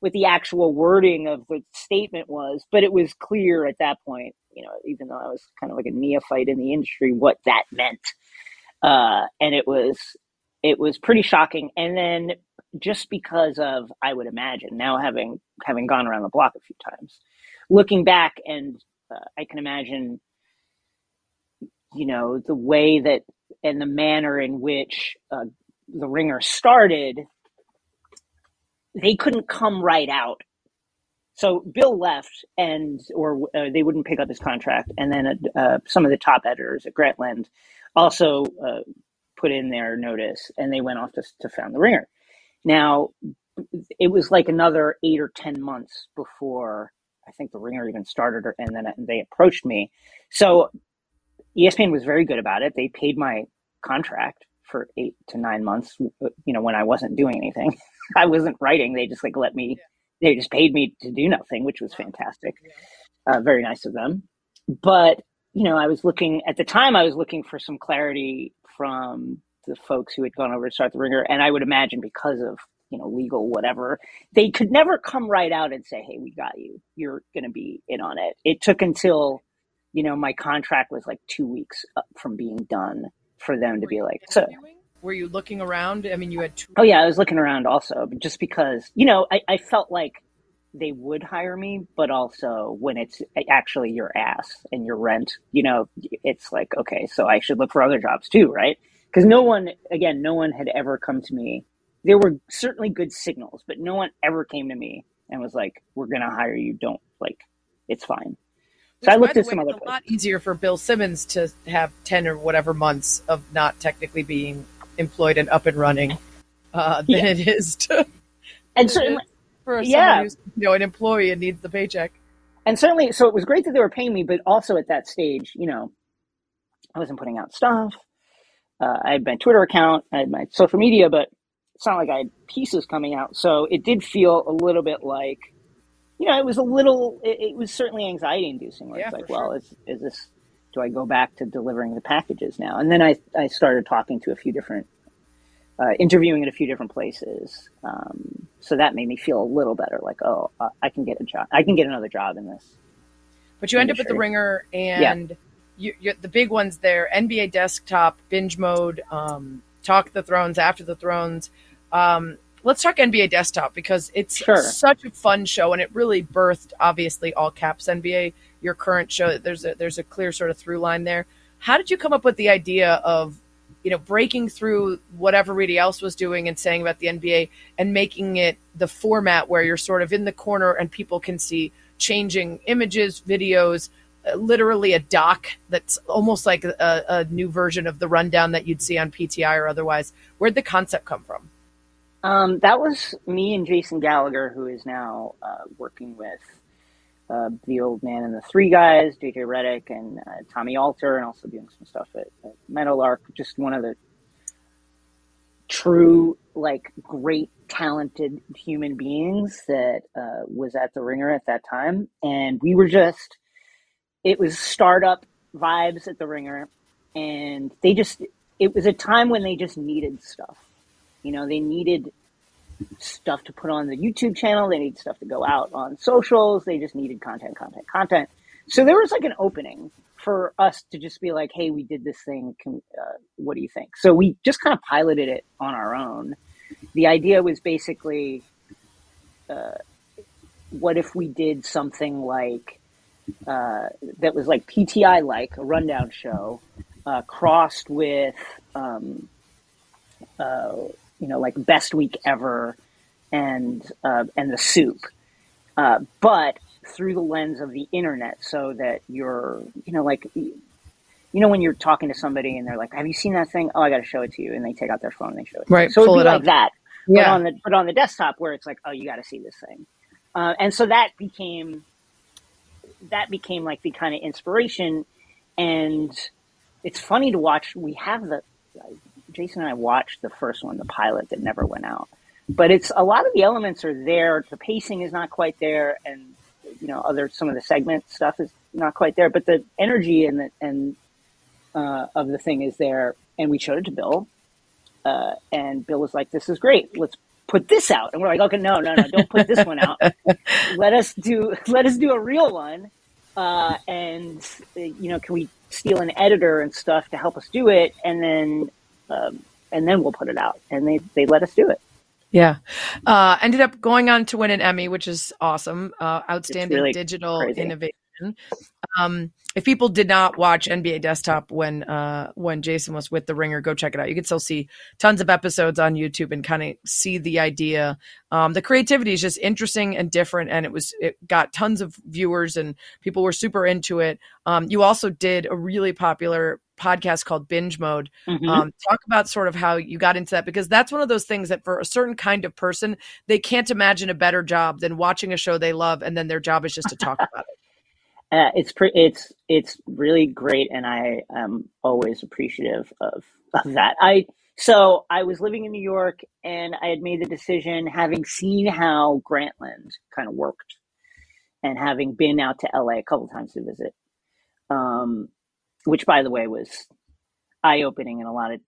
B: what the actual wording of the statement was, but it was clear at that point, you know, even though I was kind of like a neophyte in the industry, what that meant. Uh, and it was it was pretty shocking. And then just because of I would imagine now having having gone around the block a few times, looking back and uh, I can imagine you know the way that and the manner in which uh, the ringer started they couldn't come right out. So Bill left, and or uh, they wouldn't pick up his contract, and then uh, some of the top editors at Grantland also uh, put in their notice, and they went off to, to found the Ringer. Now it was like another eight or ten months before I think the Ringer even started, or, and then they approached me. So ESPN was very good about it. They paid my contract for eight to nine months. You know, when I wasn't doing anything, I wasn't writing. They just like let me. They just paid me to do nothing, which was fantastic. Uh, very nice of them. But you know, I was looking at the time. I was looking for some clarity from the folks who had gone over to start the Ringer, and I would imagine because of you know legal whatever, they could never come right out and say, "Hey, we got you. You're going to be in on it." It took until you know my contract was like two weeks up from being done for them to be like, "So."
A: were you looking around i mean you had two
B: Oh yeah, I was looking around also, but just because you know, I, I felt like they would hire me, but also when it's actually your ass and your rent, you know, it's like okay, so I should look for other jobs too, right? Because no one, again, no one had ever come to me. There were certainly good signals, but no one ever came to me and was like, "We're gonna hire you. Don't like, it's fine." So I looked at
A: the
B: some other
A: it's a lot easier for Bill Simmons to have ten or whatever months of not technically being employed and up and running uh, than
B: Yeah.
A: it is to
B: And certainly,
A: for
B: Yeah.
A: who's you know an employee and needs the paycheck.
B: and certainly so it was great that they were paying me but also at that stage you know i wasn't putting out stuff uh, i had my twitter account i had my social media but it's not like i had pieces coming out. So it did feel a little bit like you know it was a little it, it was certainly anxiety inducing where
A: Yeah,
B: it's like well
A: sure.
B: is, is this do i go back to delivering the packages now? And then i, I started talking to a few different uh, interviewing at a few different places. Um, so that made me feel a little better like oh uh, i can get a job i can get another job in this
A: But you end up at the Ringer, and you, you, the big ones there: NBA Desktop, Binge Mode, um, Talk the Thrones, After the Thrones. Um, let's talk NBA Desktop because it's
B: Sure.
A: such a fun show, and it really birthed, obviously, all caps NBA. Your current show, there's a there's a clear sort of through line there. How did you come up with the idea of you know breaking through what everybody else was doing and saying about the NBA and making it the format where you're sort of in the corner and people can see changing images, videos, uh, literally a doc that's almost like a, a new version of the rundown that you'd see on PTI or otherwise. Where'd the concept come from?
B: Um, that was me and Jason Gallagher, who is now uh, working with uh, the old man and the three guys, JJ Redick and uh, Tommy Alter, and also doing some stuff at, at Meadowlark. Just one of the true, like, great, talented human beings that uh, was at the Ringer at that time. And we were just, it was startup vibes at the Ringer. And they just, it was a time when they just needed stuff. You know, they needed stuff to put on the YouTube channel. They needed stuff to go out on socials. They just needed content, content, content. So there was like an opening for us to just be like, "Hey, we did this thing. Can, uh, what do you think?" So we just kind of piloted it on our own. The idea was basically, uh, what if we did something like uh, that was like PTI like a rundown show, uh, crossed with. Um, uh, you know, like best week ever, and uh, and the soup, uh, but through the lens of the internet, so that you're, you know, like you know when you're talking to somebody and they're like, "Have you seen that thing?" Oh, I got to show it to you, and they take out their phone and they show it. to you.
A: Right,
B: So
A: pull
B: it'd be
A: it
B: like that, but on the but on the desktop where it's like, "Oh, you got to see this thing," uh, and so that became that became like the kind of inspiration, and it's funny to watch. We have the Jason and I watched the first one, the pilot that never went out, but it's a lot of the elements are there. The pacing is not quite there, and you know, other some of the segment stuff is not quite there, but the energy and the and uh, of the thing is there. And we showed it to Bill, uh, and Bill was like, "This is great. Let's put this out." And we're like, "Okay, no, no, no, don't put this one out. Let us do let us do a real one." Uh, and you know, can we steal an editor and stuff to help us do it, and then um, and then we'll put it out. And they they let us do it.
A: Yeah. Uh, ended up going on to win an Emmy, which is awesome. Uh, outstanding
B: really
A: digital
B: crazy.
A: innovation. Um, if people did not watch NBA Desktop when uh, when Jason was with The Ringer, go check it out. You can still see tons of episodes on YouTube and kind of see the idea. Um, the creativity is just interesting and different, and it was it got tons of viewers and people were super into it. Um, you also did a really popular podcast called Binge Mode,
B: Mhm.
A: um, talk about sort of how you got into that because that's one of those things that for a certain kind of person they can't imagine a better job than watching a show they love and then their job is just to talk about it
B: Uh, it's pre- it's it's really great, and I am always appreciative of, of that. I so I was living in New York, and I had made the decision, having seen how Grantland kind of worked, and having been out to LA a couple times to visit, um, which by the way was eye opening in a lot of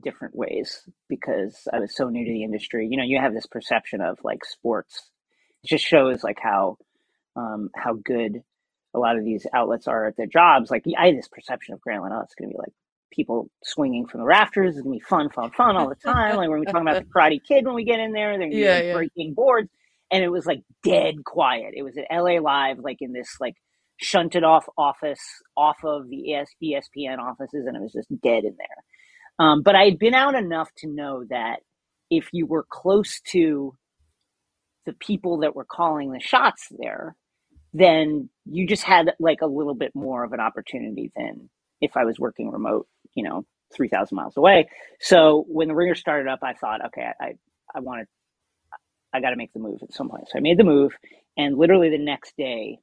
B: different ways because I was so new to the industry. You know, you have this perception of like sports. It just shows like how um, how good a lot of these outlets are at their jobs. Like I had this perception of Grantland, oh, it's going to be like people swinging from the rafters. It's going to be fun, fun, fun all the time. like when we talking about the Karate Kid when we get in there, they're to
A: Yeah,
B: be
A: yeah.
B: breaking boards, and it was like dead quiet. It was at LA Live, like in this like shunted off office off of the ES- ESPN offices, and it was just dead in there. Um, but I had been out enough to know that if you were close to the people that were calling the shots there, then you just had like a little bit more of an opportunity than if I was working remote, you know, 3,000 miles away. So when the ringer started up, I thought, okay, I, I, want to, I got to make the move at some point. So I made the move. And literally the next day,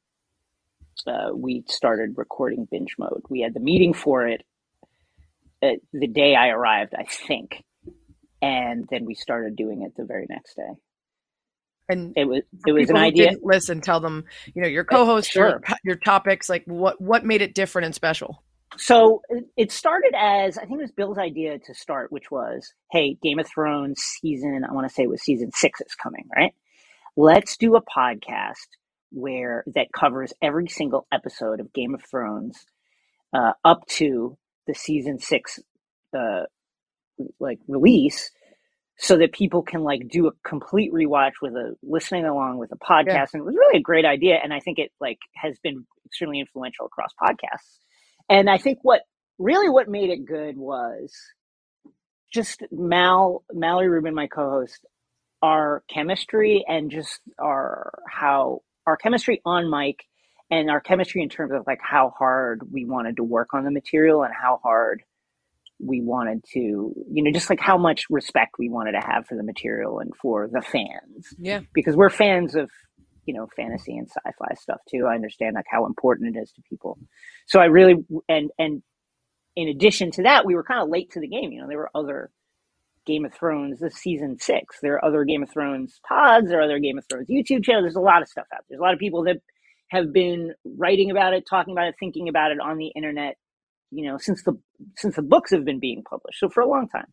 B: uh, we started recording binge mode. We had the meeting for it uh, the day I arrived, I think. And then we started doing it the very next day.
A: And
B: It was, it was an idea.
A: listen tell them you know your co-host
B: Sure.
A: your, your topics like what what made it different and special
B: So it- it started as I think it was Bill's idea to start, which was, hey, Game of Thrones season, I want to say it was season six is coming, right? Let's do a podcast where that covers every single episode of Game of Thrones uh, up to the season six uh, like release so that people can like do a complete rewatch with a listening along with a podcast. And it was really a great idea and i think it like has been extremely influential across podcasts. And i think what really what made it good was just mal mallory rubin my co-host our chemistry and just our how our chemistry on mic and our chemistry in terms of like how hard we wanted to work on the material and how hard we wanted to you know just like how much respect we wanted to have for the material and for the fans.
A: Yeah.
B: Because we're fans of you know fantasy and sci-fi stuff too. I understand like how important it is to people. So i really and and in addition to that we were kind of late to the game. You know there were other game of thrones this season six. There are other game of thrones pods there are other game of thrones youtube channels. There's a lot of stuff out there. There's a lot of people that have been writing about it talking about it thinking about it on the internet you know since the since the books have been being published so for a long time.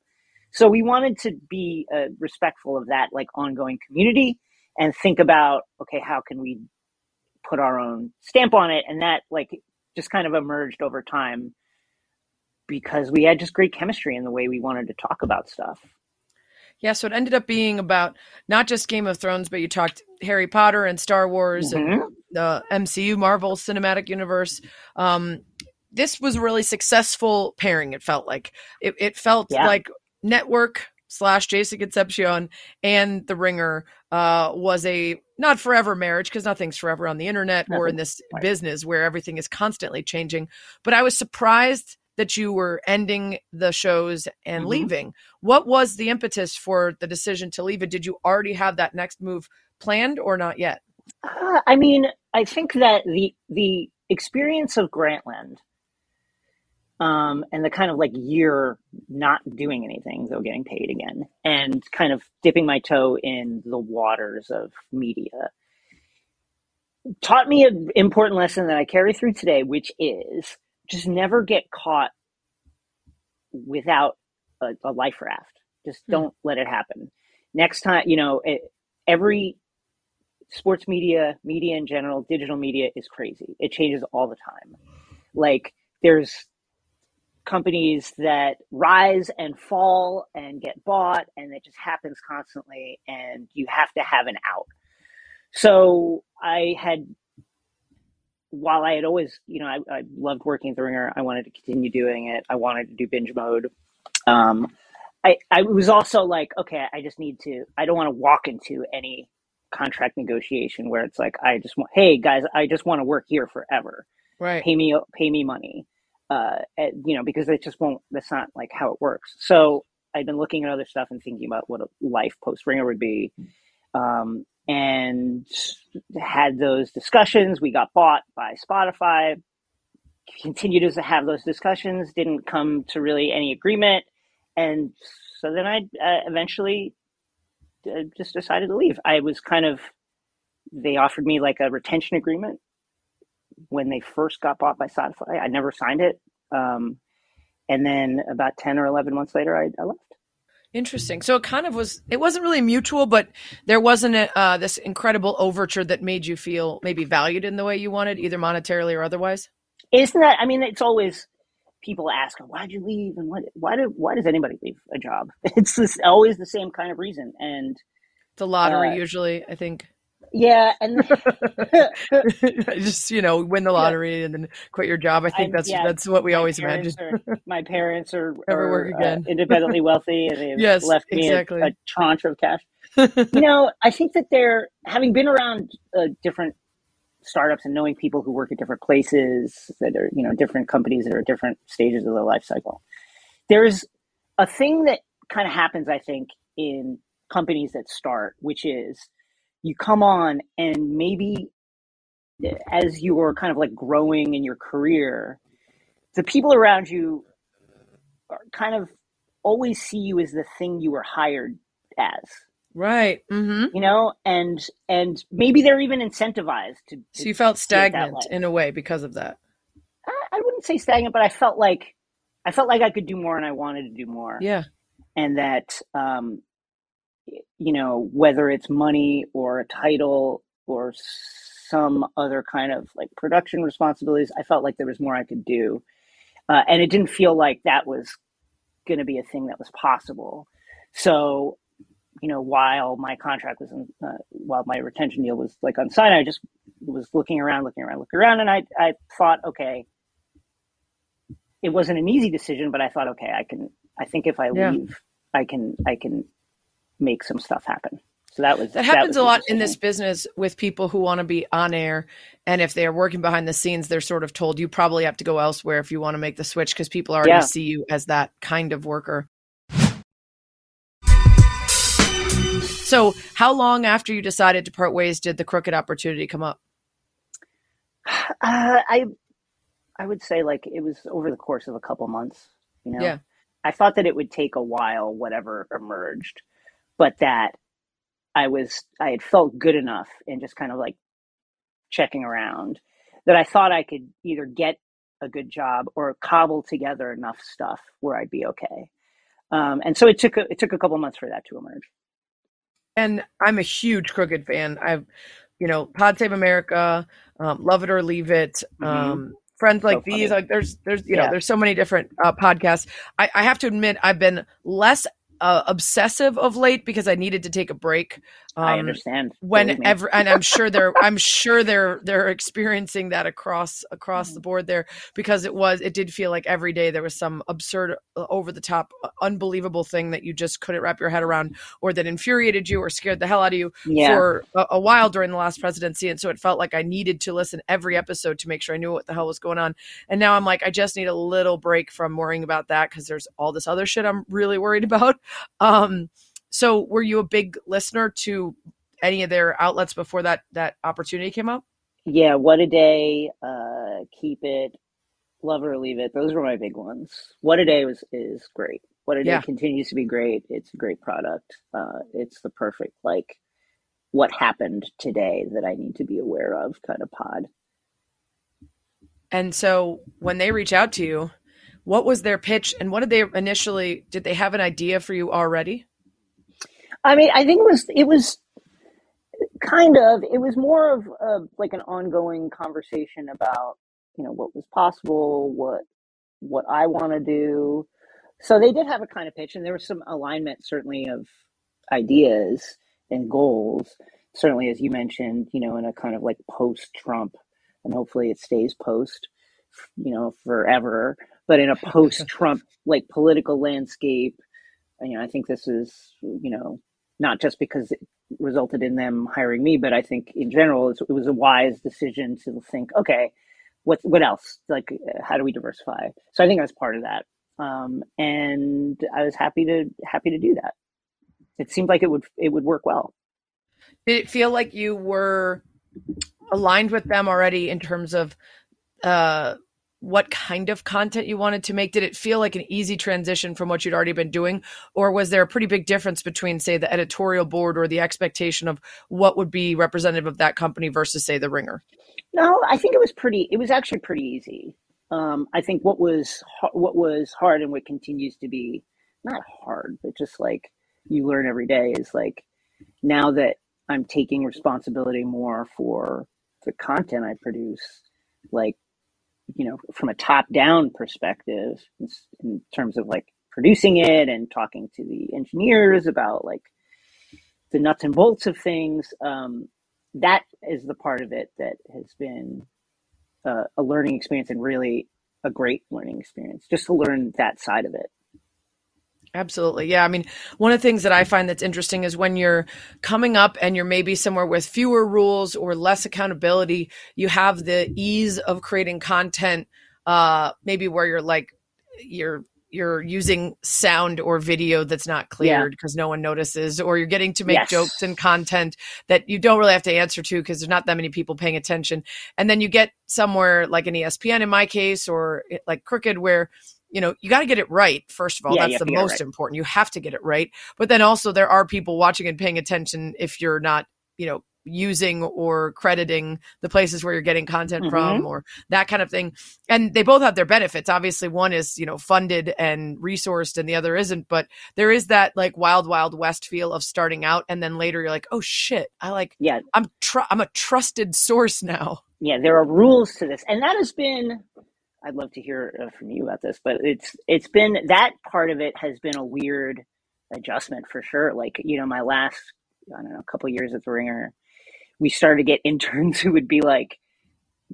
B: So we wanted to be uh, respectful of that like ongoing community and think about okay how can we put our own stamp on it? And that like just kind of emerged over time because we had just great chemistry in the way we wanted to talk about stuff.
A: Yeah so it ended up being about not just game of thrones but you talked harry potter and star wars and
B: Mhm.
A: the mcu marvel cinematic universe. Um this was a really successful pairing it felt like it, it felt
B: Yeah.
A: like network slash jason concepcion and the ringer uh was a not forever marriage because nothing's forever on the internet or in this
B: right.
A: business where everything is constantly changing. But I was surprised that you were ending the shows and
B: Mhm.
A: leaving. What was the impetus for the decision to leave it? Did you already have that next move planned or not yet?
B: Uh, I mean, I think that the the experience of Grantland, um, and the kind of like year not doing anything though getting paid again, and kind of dipping my toe in the waters of media, taught me an important lesson that I carry through today, which is just never get caught without a, a life raft. Just
A: Hmm.
B: don't let it happen. Next time, you know, it, every sports media, media in general, digital media is crazy. It changes all the time. Like there's companies that rise and fall and get bought and it just happens constantly and you have to have an out. So I had while I had always, you know, I, I loved working at the Ringer, I wanted to continue doing it. I wanted to do binge mode. Um, I, I was also like, okay, I just need to, I don't want to walk into any contract negotiation where it's like, I just want, hey guys, I just want to work here forever.
A: Right.
B: Pay me, pay me money. Uh, and, you know, because it just won't, that's not like how it works. So I've been looking at other stuff and thinking about what a life post Ringer would be. Um, and had those discussions. We got bought by Spotify. Continued to have those discussions. Didn't come to really any agreement, and so then I uh, eventually just decided to leave. I was kind of they offered me like a retention agreement when they first got bought by Spotify. I never signed it, um, and then about ten or eleven months later, I, I left.
A: Interesting. So it kind of was. It wasn't really mutual, but there wasn't a, uh, this incredible overture that made you feel maybe valued in the way you wanted, either monetarily or otherwise.
B: Isn't that? I mean, it's always people ask, "Why'd you leave?" and what, why do why does anybody leave a job? It's this, always the same kind of reason. And
A: The lottery,
B: Uh,
A: usually, I think.
B: Yeah, and
A: Just you know, win the lottery and then quit your job. I think
B: I'm-
A: that's
B: yeah,
A: that's what we always imagine.
B: Are, my parents are,
A: Never
B: are,
A: work
B: uh, independently wealthy, and they've
A: Yes,
B: left me a-
A: exactly.
B: a, tranche of cash. you know, I think that they're having been around uh, different startups and knowing people who work at different places that are, you know, different companies that are at different stages of their life cycle. There's a thing that kind of happens, I think, in companies that start, which is you come on and maybe as you're kind of like growing in your career, the people around you are kind of always see you as the thing you were hired as
A: right. hmm
B: you know and and maybe they're even incentivized to, to
A: So you felt
B: see it that
A: stagnant in a way because of that.
B: I, I wouldn't say stagnant but i felt like i felt like i could do more and i wanted to do more
A: Yeah.
B: and that um you know whether it's money or a title or some other kind of like production responsibilities i felt like there was more i could do uh, and it didn't feel like that was going to be a thing that was possible so you know while my contract was in, uh, while my retention deal was like unsigned i just was looking around looking around looking around and i i thought okay it wasn't an easy decision but i thought okay i can i think if i
A: Yeah.
B: leave i can i can make some stuff happen so that was
A: That happens
B: was
A: a lot in this business with people who want to be on air. And if they're working behind the scenes, they're sort of told you probably have to go elsewhere if you want to make the switch because people already
B: Yeah.
A: see you as that kind of worker. So, how long after you decided to part ways did the crooked opportunity come up?
B: uh, i i would say like it was over the course of a couple months you know
A: Yeah.
B: i thought that it would take a while whatever emerged but that i was i had felt good enough in just kind of like checking around that i thought i could either get a good job or cobble together enough stuff where i'd be okay um, and so it took a, it took a couple months for that to emerge
A: And I'm a huge crooked fan. I've, you know, Pod Save America, um, Love It or Leave It,
B: Mhm.
A: um, friends like
B: funny.
A: these. Like there's, there's, you know, there's so many different uh, podcasts. I, I have to admit, I've been less uh, obsessive of late because I needed to take a break
B: I
A: Um,
B: understand. believe
A: when ever and i'm sure they're i'm sure they're they're experiencing that across across
B: Mm-hmm.
A: the board there because it was it did feel like every day there was some absurd uh, over the top uh, unbelievable thing that you just couldn't wrap your head around or that infuriated you or scared the hell out of you
B: yeah,
A: for a, a while during the last presidency. And so it felt like i needed to listen every episode to make sure i knew what the hell was going on. And now i'm like i just need a little break from worrying about that because there's all this other shit i'm really worried about. Um so were you a big listener to any of their outlets before that that opportunity came up
B: yeah. What a day. Uh, keep it. Love it or leave it. Those were my big ones. What a day was is great. What a day
A: Yeah.
B: continues to be great. It's a great product. Uh, it's the perfect like what happened today that I need to be aware of kind of pod.
A: and so when they reach out to you what was their pitch and what did they initially did they have an idea for you already
B: I mean, I think it was it was kind of it was more of a, like an ongoing conversation about you know what was possible, what what I want to do. So they did have a kind of pitch, and there was some alignment certainly of ideas and goals. Certainly, as you mentioned, you know, in a kind of like post Trump, and hopefully it stays post, you know, forever. But in a post Trump like political landscape, you know, I think this is you know not just because it resulted in them hiring me, but I think in general it was a wise decision to think, okay, what what else? Like, uh, how do we diversify? So I think I was part of that, um, and I was happy to happy to do that. It seemed like it would it would work well.
A: did it feel like you were aligned with them already in terms of uh what kind of content you wanted to make did it feel like an easy transition from what you'd already been doing or was there a pretty big difference between say the editorial board or the expectation of what would be representative of that company versus say the ringer
B: No, I think it was pretty. It was actually pretty easy. Um, I think what was ha- what was hard and what continues to be not hard, but just like you learn every day is like now that I'm taking responsibility more for the content I produce, like you know, from a top down perspective, in, terms of like producing it and talking to the engineers about like the nuts and bolts of things. Um, that is the part of it that has been uh, a learning experience and really a great learning experience just to learn that side of it.
A: Absolutely. Yeah. I mean, one of the things that I find that's interesting is when you're coming up and you're maybe somewhere with fewer rules or less accountability, you have the ease of creating content, uh, maybe where you're like, you're, you're using sound or video that's not cleared because no one notices, or you're getting to make
B: Yes.
A: jokes and content that you don't really have to answer to because there's not that many people paying attention. And then you get somewhere like an ESPN in my case, or like Crooked, where you know you got to get it right first of all
B: Yeah,
A: that's the
B: to get it
A: most
B: right.
A: important you have to get it right but then also there are people watching and paying attention if you're not you know using or crediting the places where you're getting content
B: Mhm.
A: from or that kind of thing and they both have their benefits obviously one is you know funded and resourced and the other isn't but there is that like wild wild west feel of starting out and then later you're like oh shit i like
B: Yeah,
A: i'm tr- i'm a trusted source now
B: yeah, there are rules to this, and that has been. I'd love to hear uh, from you about this, but it's it's been that part of it has been a weird adjustment for sure. Like you know, my last I don't know couple years at the Ringer, we started to get interns who would be like,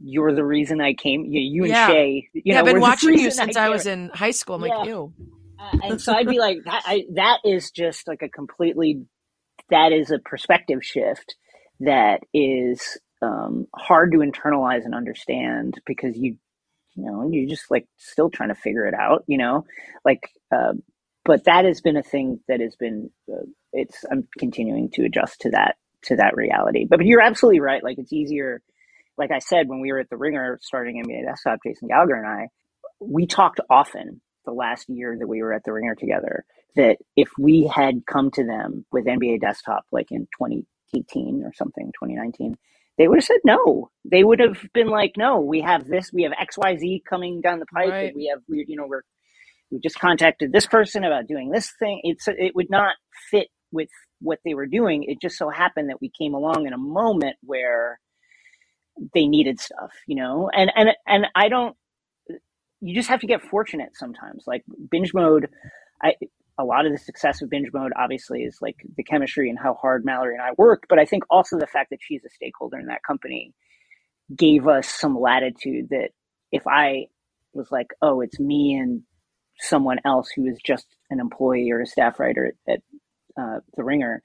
B: "You're the reason I came." You, you and
A: Yeah.
B: Shea, you
A: yeah
B: know,
A: i've been watching you since i,
B: came."
A: was in high school i'm
B: Yeah.
A: like ew
B: Uh, and so I'd be like, that, I, that is just like a completely, that is a perspective shift that is um, hard to internalize and understand because you, you know, you're just like still trying to figure it out, you know, like, uh, but that has been a thing that has been, uh, it's, I'm continuing to adjust to that, to that reality. But, but you're absolutely right. Like it's easier. Like I said, when we were at the Ringer starting NBA Desktop, Jason Gallagher and I, we talked often the last year that we were at the Ringer together that if we had come to them with NBA Desktop like in 2018 or something, 2019, they would have said no. They would have been like, no, we have this, we have XYZ coming down the pipe,
A: Right.
B: and we have, we, you know, we're, we just contacted this person about doing this thing. It's, it would not fit with what they were doing. It just so happened that we came along in a moment where they needed stuff, you know, and, and, and I don't, you just have to get fortunate sometimes. Like binge mode, I a lot of the success of binge mode obviously is like the chemistry and how hard Mallory and I work, but I think also the fact that she's a stakeholder in that company gave us some latitude that if I was like, oh, it's me and someone else who is just an employee or a staff writer at, uh, the Ringer,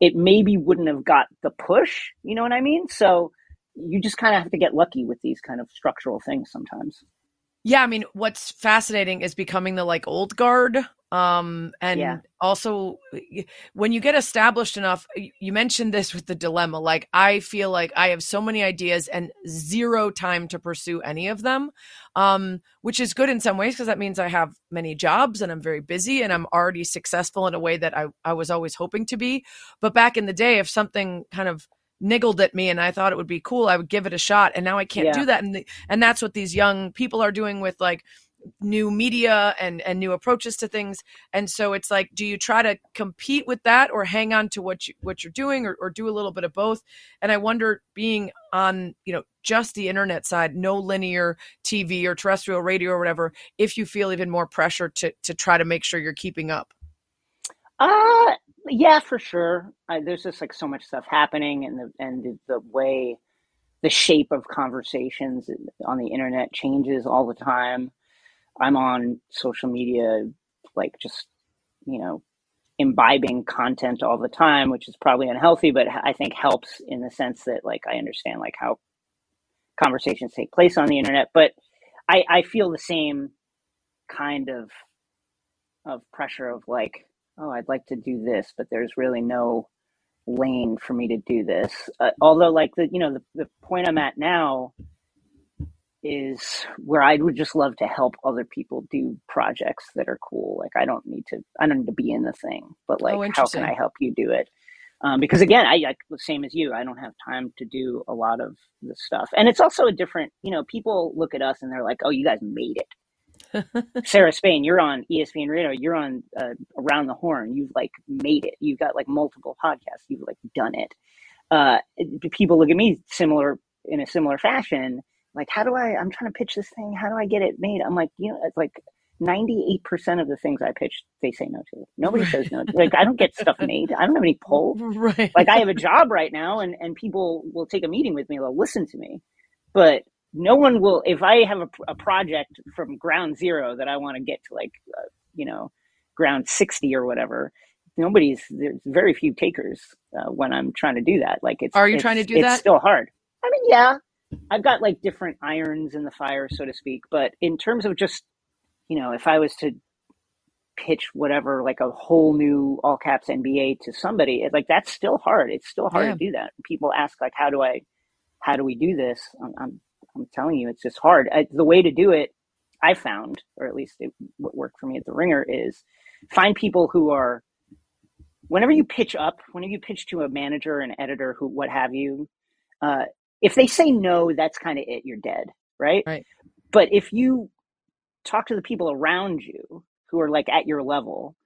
B: it maybe wouldn't have got the push. You know what I mean? So you just kind of have to get lucky with these kind of structural things sometimes.
A: Yeah, I mean, what's fascinating is becoming the like old guard. Um, and
B: Yeah.
A: also when you get established enough, you mentioned this with the dilemma. Like, I feel like I have so many ideas and zero time to pursue any of them. Um, which is good in some ways because that means I have many jobs and I'm very busy and I'm already successful in a way that I, I was always hoping to be. But back in the day, if something kind of niggled at me and I thought it would be cool, I would give it a shot. And now I can't
B: Yeah.
A: do that. And the, and that's what these young people are doing with like new media and and new approaches to things. And so it's like, do you try to compete with that or hang on to what you what you're doing or, or do a little bit of both? And I wonder, being on you know just the internet side, no linear TV or terrestrial radio or whatever, if you feel even more pressure to to try to make sure you're keeping up.
B: Uh yeah, for sure. I, there's just like so much stuff happening, and the and the, the way the shape of conversations on the internet changes all the time. I'm on social media, like just you know, imbibing content all the time, which is probably unhealthy, but I think helps in the sense that like I understand like how conversations take place on the internet. But I, I feel the same kind of of pressure of like, oh, I'd like to do this, but there's really no lane for me to do this. Uh, although, like the you know the, the point I'm at now is where I would just love to help other people do projects that are cool. Like I don't need to, I don't need to be in the thing, but like
A: Oh,
B: how can I help you do it? Um, because again, I like the same as you. I don't have time to do a lot of the stuff, and it's also a different. You know, people look at us and they're like, "Oh, you guys made it." Sarah Spain, you're on ESPN Radio. You're on uh, Around the Horn. You've like made it. You've got like multiple podcasts. You've like done it. Uh, it- people look at me similar in a similar fashion. Like, how do I? I'm trying to pitch this thing. How do I get it made? I'm like, you know, it's like 98 percent of the things I pitch, they say no to. Nobody says no. to. Like, I don't get stuff made. I don't have any pull
A: Right.
B: like I have a job right now and, and people will take a meeting with me, they'll listen to me, but no one will, if I have a, a project from ground zero that I want to get to like, uh, you know, ground 60 or whatever, nobody's, there's very few takers uh, when I'm trying to do that. Like it's,
A: Are you
B: it's-
A: trying to do
B: it's
A: that?
B: still hard. I mean, yeah, I've got like different irons in the fire, so to speak, but in terms of just, you know, if I was to pitch whatever like a whole new all caps NBA to somebody it, like that's still hard. It's still hard
A: Yeah.
B: to do that. People ask like how do I how do we do this? I'm I'm, I'm telling you it's just hard. I, the way to do it I found or at least it, what worked for me at the ringer is find people who are whenever you pitch up whenever you pitch to a manager an editor who what have you uh, if they say no that's kind of it you're dead right
A: Right.
B: but if you talk to the people around you who are like at your level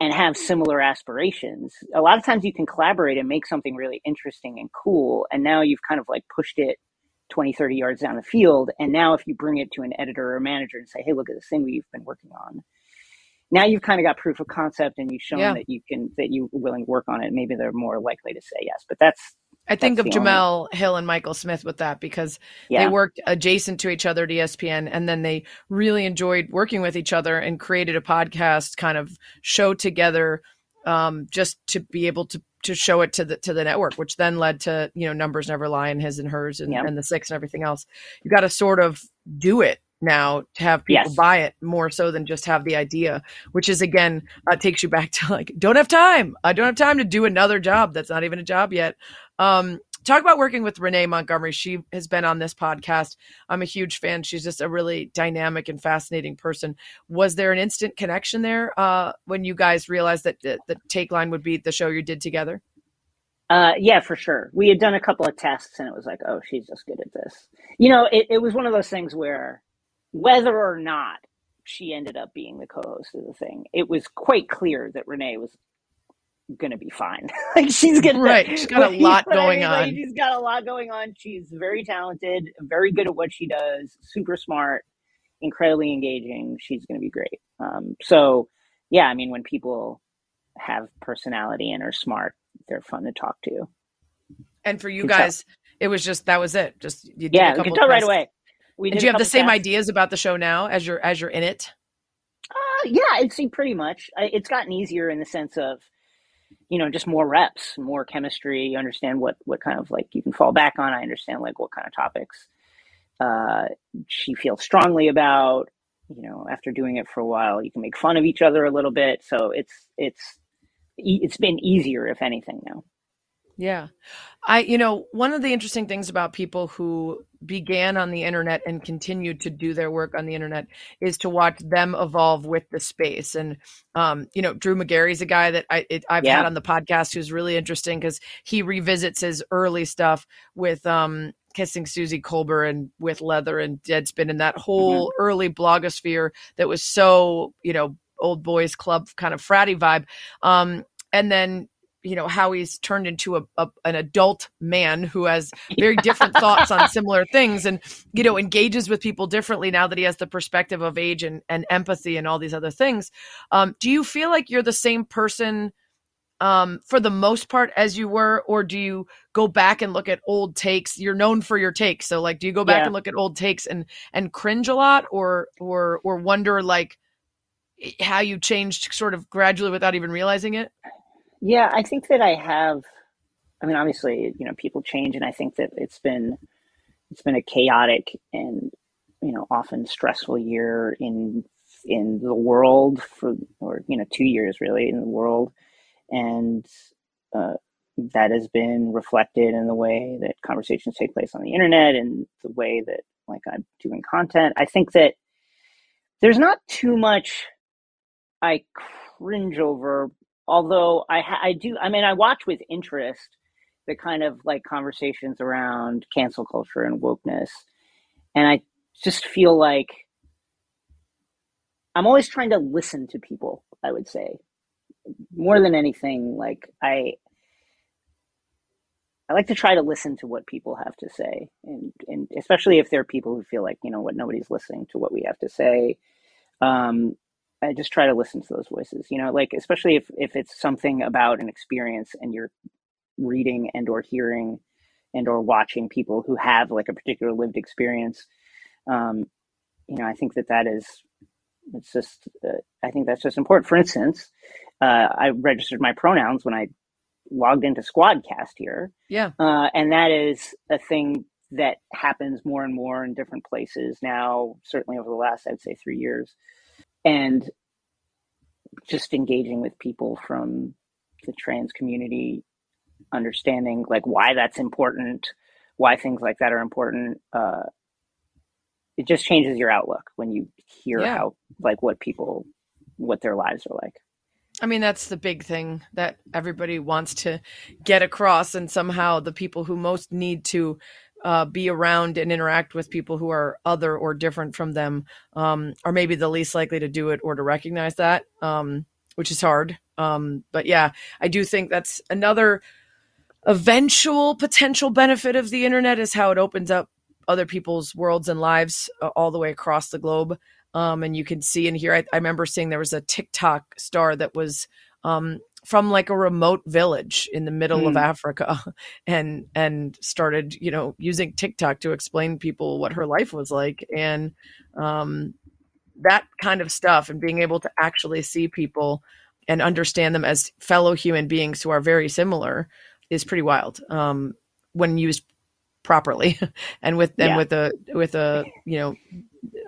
B: and have similar aspirations a lot of times you can collaborate and make something really interesting and cool and now you've kind of like pushed it 20 30 yards down the field and now if you bring it to an editor or a manager and say hey look at this thing we've been working on now you've kind of got proof of concept and you've shown
A: Yeah.
B: that you can that you're willing to work on it maybe they're more likely to say yes but that's
A: I think of
B: the only-
A: Jemele Hill and Michael Smith with that because
B: yeah
A: they worked adjacent to each other at ESPN and then they really enjoyed working with each other and created a podcast kind of show together um, just to be able to to show it to the to the network, which then led to you know numbers never lie and his and hers and,
B: Yep.
A: and the six and everything else. You got to sort of do it now to have people
B: Yes.
A: buy it more so than just have the idea, which is again uh, takes you back to like don't have time. I don't have time to do another job that's not even a job yet. Um, talk about working with Renee Montgomery. She has been on this podcast. I'm a huge fan. She's just a really dynamic and fascinating person. Was there an instant connection there uh, when you guys realized that the, the Takeline would be the show you did together?
B: Uh, yeah, for sure. We had done a couple of tests and it was like, oh, she's just good at this. You know, it, it was one of those things where whether or not she ended up being the co-host of the thing, it was quite clear that Renee was to be fine. like she's to,
A: Right. She's got a lot going
B: Like,
A: on.
B: she's got a lot going on. She's very talented, very good at what she does, super smart, incredibly engaging. She's to be great. Um, so, yeah, I mean, when people have personality and are smart, they're fun to talk to.
A: And for you
B: Good
A: guys, it was just that was it. Just you did
B: Yeah, we
A: couple
B: can tell right away. We
A: And
B: did
A: do you have the same
B: casts.
A: ideas about the show now as you're as you're in it?
B: Uh, yeah, I'd say pretty much. I, it's gotten easier in the sense of, you know, just more reps, more chemistry. You understand what what kind of like you can fall back on. I understand like what kind of topics uh, she feels strongly about. You know, after doing it for a while, you can make fun of each other a little bit. So it's it's it's been easier, if anything, now.
A: Yeah. I, you know, one of the interesting things about people who began on the internet and continued to do their work on the internet is to watch them evolve with the space. And, um, you know, Drew Magary's a guy that I, it, I've
B: Yeah.
A: had on the podcast who's really interesting because he revisits his early stuff with, um, Kissing Suzy Kolber and with Leather and Deadspin and that whole early blogosphere that was so, you know, old boys club kind of fratty vibe. Um, and then you know how he's turned into a, a an adult man who has very different thoughts on similar things and you know engages with people differently now that he has the perspective of age and, and empathy and all these other things. Um, do you feel like you're the same person um, for the most part as you were or do you go back and look at old takes? You're known for your takes so like do you go back
B: Yeah.
A: and look at old takes and and cringe a lot or or or wonder like how you changed sort of gradually without even realizing it
B: Yeah, I think that I have. I mean, obviously, you know, people change, and I think that it's been it's been a chaotic and you know often stressful year in in the world for or you know two years really in the world, and uh, that has been reflected in the way that conversations take place on the internet and the way that like I'm doing content. I think that there's not too much I cringe over although I I do I mean I watch with interest the kind of like conversations around cancel culture and wokeness. And I just feel like I'm always trying to listen to people I would say. More than anything like I I like to try to listen to what people have to say. And and especially if there are people who feel like you know what nobody's listening to what we have to say. Um I just try to listen to those voices, you know, like especially if if it's something about an experience and you're reading and or hearing and or watching people who have like a particular lived experience. Um, you know, I think that that is it's just uh, I think that's just important. For instance, uh, I registered my pronouns when I logged into Squadcast here,
A: yeah
B: uh, and that is a thing that happens more and more in different places now. Certainly over the last, I'd say, three years and just engaging with people from the trans community understanding like why that's important why things like that are important uh, it just changes your outlook when you hear
A: Yeah.
B: how like what people what their lives are like
A: I mean, that's the big thing that everybody wants to get across, and somehow the people who most need to uh, be around and interact with people who are other or different from them um, are maybe the least likely to do it or to recognize that, um, which is hard. Um, but yeah, I do think that's another eventual potential benefit of the internet is how it opens up other people's worlds and lives uh, all the way across the globe um, and you can see and here, I, I remember seeing there was a TikTok star that was um, from like a remote village in the middle of
B: Hmm.
A: Africa, and and started you know using TikTok to explain people what her life was like, and um, that kind of stuff, and being able to actually see people and understand them as fellow human beings who are very similar is pretty wild um, when used properly and with and
B: Yeah.
A: with a with a you know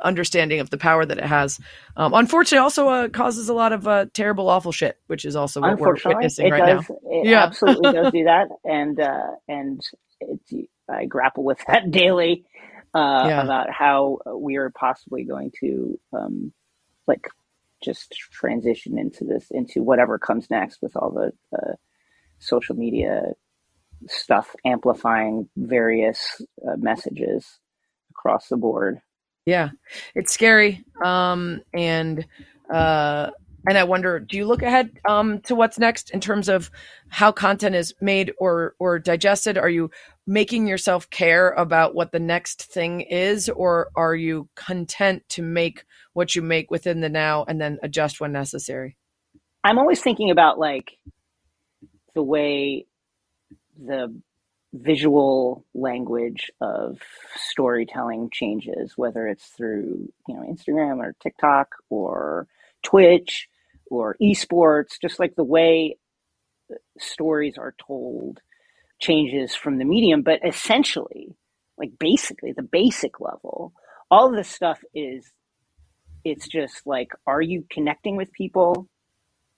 A: understanding of the power that it has. Um, unfortunately, also uh, causes a lot of uh, terrible, awful shit, which is also what we're witnessing right
B: does
A: now.
B: it
A: Yeah.
B: absolutely does do that and uh and it, i grapple with that daily uh
A: Yeah.
B: about how we are possibly going to um like just transition into this into whatever comes next with all the uh, social media stuff amplifying various uh, messages across the board
A: Yeah, it's scary. Um, and uh, and I wonder, do you look ahead um, to what's next in terms of how content is made or or digested? Are you making yourself care about what the next thing is, or are you content to make what you make within the now and then adjust when necessary?
B: I'm always thinking about like the way the visual language of storytelling changes, whether it's through you know Instagram or TikTok or Twitch or esports, just like the way uh, stories are told changes from the medium. But essentially, like basically the basic level, all of this stuff is it's just like, are you connecting with people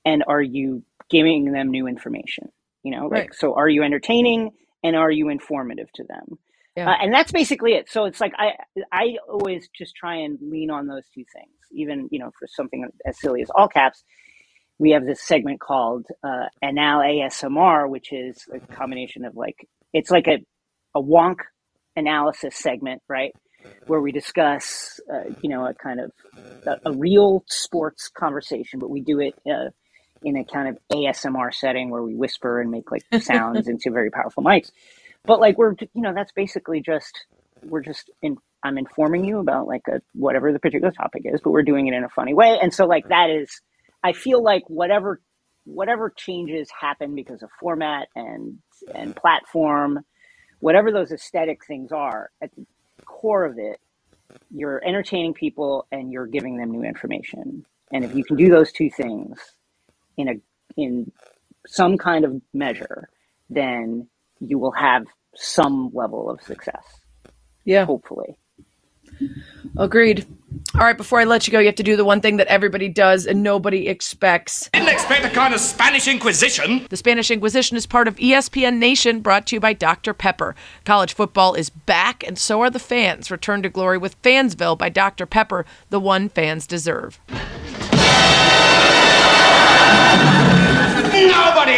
B: and are you giving them new information? You know, like
A: Right.
B: so are you entertaining and are you informative to them?
A: Yeah.
B: Uh, and that's basically it. So it's like I I always just try and lean on those two things. Even you know for something as silly as all caps, we have this segment called uh, Anal ASMR, which is a combination of like it's like a a wonk analysis segment, right? Where we discuss, uh, you know, a kind of a, a real sports conversation, but we do it uh, in a kind of ASMR setting where we whisper and make like sounds into very powerful mics. But like we're, you know, that's basically just we're just in. I'm informing you about like a whatever the particular topic is, but we're doing it in a funny way, and so like that is. I feel like whatever whatever changes happen because of format and and platform, whatever those aesthetic things are, at the core of it, you're entertaining people and you're giving them new information. And if you can do those two things in a in some kind of measure, then you will have some level of success,
A: Yeah.
B: hopefully.
A: Agreed. All right, before I let you go, you have to do the one thing that everybody does and nobody expects.
E: Didn't expect a kind of Spanish Inquisition.
A: The Spanish Inquisition is part of ESPN Nation, brought to you by Dr. Pepper. College football is back, and so are the fans. Return to glory with Fansville by Dr. Pepper, the one fans deserve.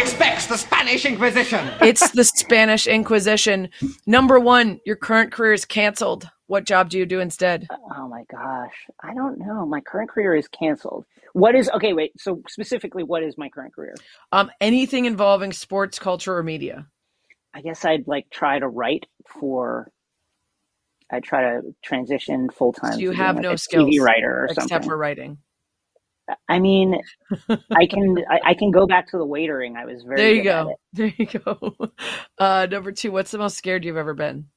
E: Expects the Spanish Inquisition.
A: It's the Spanish Inquisition. Number one, your current career is canceled. What job do you do instead?
B: Oh my gosh. I don't know. My current career is canceled. What is okay, wait. So specifically what is my current career?
A: Um, anything involving sports, culture, or media.
B: I guess I'd like try to write for I try to transition full time.
A: So you
B: to
A: have no
B: a
A: skills
B: TV writer or
A: except
B: something.
A: for writing.
B: I mean, I can I, I can go back to the waitering. I was very
A: There you go. There you go. Uh, number two, what's the most scared you've ever been?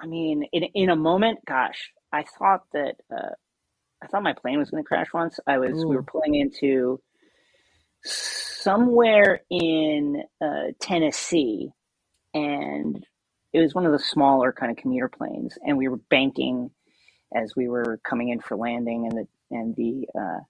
B: I mean, in in a moment, gosh, I thought that uh, I thought my plane was going to crash once. I was we were pulling into somewhere in uh, Tennessee, and it was one of the smaller kind of commuter planes, and we were banking as we were coming in for landing, and the and the uh,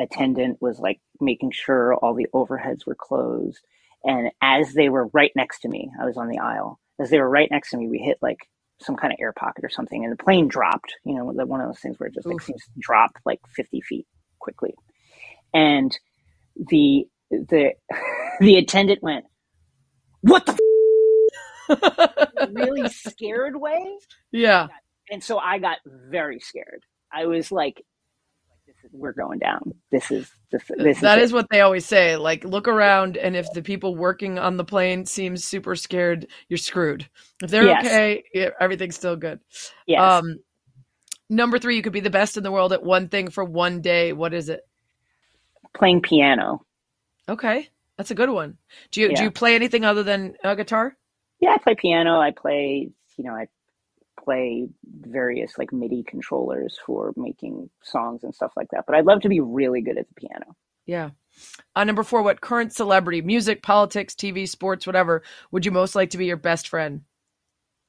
B: attendant was like making sure all the overheads were closed. And as they were right next to me, I was on the aisle. As they were right next to me, we hit like some kind of air pocket or something, and the plane dropped. You know, one of those things where it just like
A: Oof.
B: seems to drop like fifty feet quickly. And the the the attendant went, "What the?" F-? really scared way,
A: yeah.
B: and so I got very scared. I was like, "This is we're going down. This is this, this
A: That
B: is,
A: is what they always say. Like, look around, and if the people working on the plane seems super scared, you're screwed. If they're
B: Yes.
A: okay, yeah, everything's still good.
B: yes.
A: Um, number three, you could be the best in the world at one thing for one day. What is it?
B: playing piano.
A: Okay, that's a good one. Do you do you play anything other than a guitar?
B: Yeah, I play piano. I play, you know, I play various like MIDI controllers for making songs and stuff like that. But I'd love to be really good at the piano.
A: Yeah. Uh, number four, what current celebrity, music, politics, TV, sports, whatever, would you most like to be your best friend?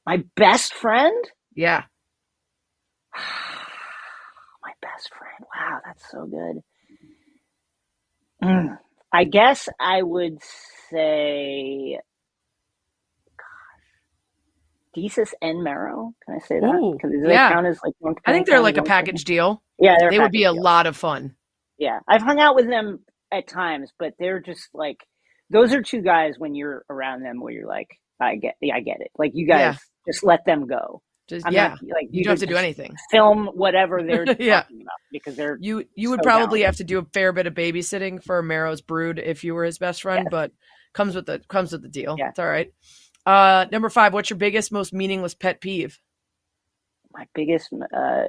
B: My best friend?
A: Yeah.
B: My best friend. Wow, that's so good. Mm. I guess I would say, Desus and Mero. Can I say that?
A: Ooh,
B: Because they
A: yeah.
B: count as like one.
A: I think they're like a
B: one
A: package deal.
B: Yeah, they're
A: would be a
B: deal.
A: lot of fun.
B: Yeah, I've hung out with them at times, but they're just like those are two guys when you're around them where you're like, I get, yeah, I get it. Like you guys
A: Yeah.
B: just let them go.
A: Just yeah.
B: not, like
A: you don't have to do anything.
B: Film whatever they're
A: Yeah.
B: talking about because they're
A: You you would probably
B: down.
A: have to do a fair bit of babysitting for Mero's brood if you were his best friend,
B: Yes.
A: but comes with the comes with the deal.
B: Yeah.
A: It's all right. Uh, number five, what's your biggest, most meaningless pet peeve?
B: my biggest. Uh,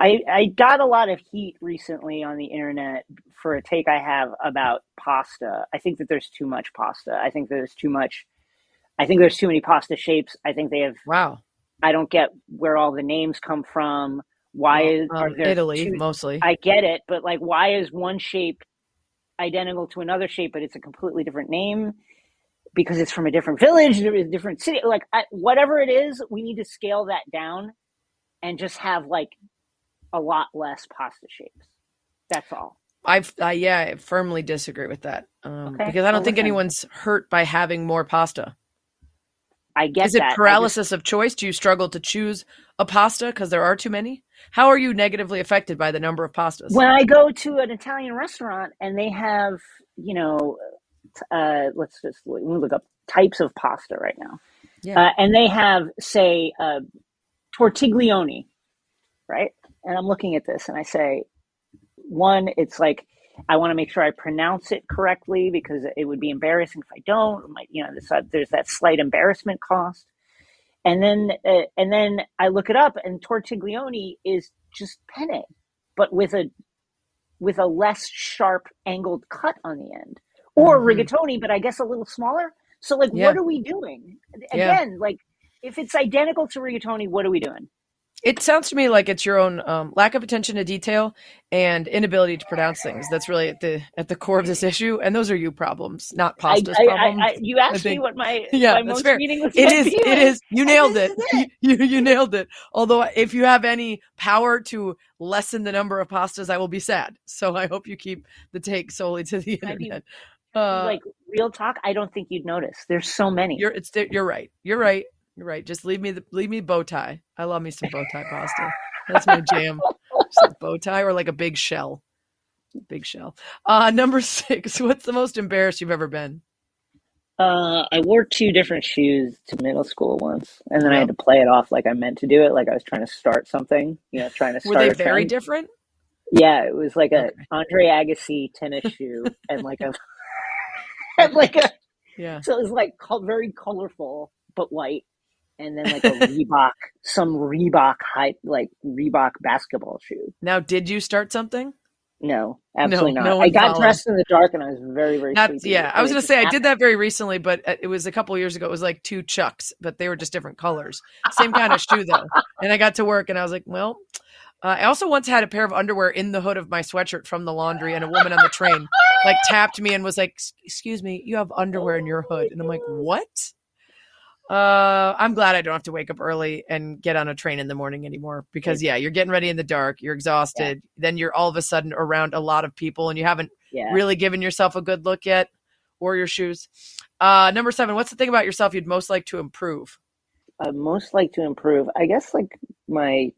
B: I, I got a lot of heat recently on the internet for a take I have about pasta. I think that there's too much pasta. I think there's too much. I think there's too many pasta shapes. I think they have.
A: Wow.
B: I don't get where all the names come from. Why is are
A: Um,
B: there
A: Italy
B: two-
A: mostly.
B: I get it, but like, why is one shape identical to another shape, but it's a completely different name? Because it's from a different village, a different city. Like, I, whatever it is, we need to scale that down and just have like a lot less pasta shapes. That's all.
A: I've uh, yeah, I firmly disagree with that um,
B: Okay,
A: because I don't
B: well,
A: think
B: listen.
A: anyone's hurt by having more pasta.
B: I get
A: Is it
B: that. I just-
A: paralysis of choice? Do you struggle to choose a pasta because there are too many? How are you negatively affected by the number of pastas?
B: when I go to an Italian restaurant and they have, you know, uh, let's just let me look up types of pasta right now.
A: Yeah.
B: Uh, and they have, say, uh, tortiglione, right? And I'm looking at this and I say, one, it's like, I want to make sure I pronounce it correctly because it would be embarrassing if I don't. Might- You know, there's, there's that slight embarrassment cost. And then, uh, and then I look it up, and tortiglione is just penne, but with a with a less sharp angled cut on the end, or
A: Mhm.
B: rigatoni, but I guess a little smaller. So, like,
A: Yeah.
B: what are we doing?
A: Yeah.
B: Again, like, if it's identical to rigatoni, what are we doing?
A: It sounds to me like it's your own um, lack of attention to detail and inability to pronounce things. That's really at the at the core of this issue, and those are you problems, not
B: I,
A: pasta's
B: I,
A: problems.
B: I, I, you asked me what my
A: Yeah,
B: my most
A: fair.
B: meaningless
A: It
B: pet
A: is. It is. You nailed it. You, you you nailed it. Although if you have any power to lessen the number of pastas, I will be sad. So I hope you keep the take solely to the
B: I
A: internet. Uh,
B: like real talk, I don't think you'd notice. There's so many.
A: you're it's you're right. You're right. You're right. Just leave me the leave me bow tie. I love me some bow tie pasta. That's my jam. Just bow tie or like a big shell. Big shell. Uh number six. What's the most embarrassed you've ever been?
B: Uh, I wore two different shoes to middle school once, and then I had to play it off like I meant to do it, like I was trying to start something. You know, trying to
A: Were they very
B: trend.
A: different?
B: Yeah, it was like a
A: Okay.
B: Andre Agassi tennis shoe and like a and like a
A: Yeah.
B: so it was like very colorful but white, and then like a Reebok, some Reebok hype, like Reebok basketball shoe.
A: Now, did you start something?
B: No, absolutely
A: No,
B: not.
A: no
B: I got
A: followed.
B: dressed in the dark and I was very very
A: Not,
B: sleepy.
A: yeah, I was gonna
B: just
A: say I did that very recently, but it was a couple years ago. It was like two chucks, but they were just different colors. Same kind of shoe though. And I got to work, and I was like, well. Uh, I also once had a pair of underwear in the hood of my sweatshirt from the laundry, and a woman on the train like tapped me and was like, "Excuse me, you have underwear in your hood," and I'm like, "What?" Uh, I'm glad I don't have to wake up early and get on a train in the morning anymore because yeah, you're getting ready in the dark, you're exhausted, then you're all of a sudden around a lot of people, and you haven't
B: Yeah.
A: really given yourself a good look yet or your shoes. Uh, number seven, what's the thing about yourself you'd most like to improve?
B: I most like to improve. I guess like my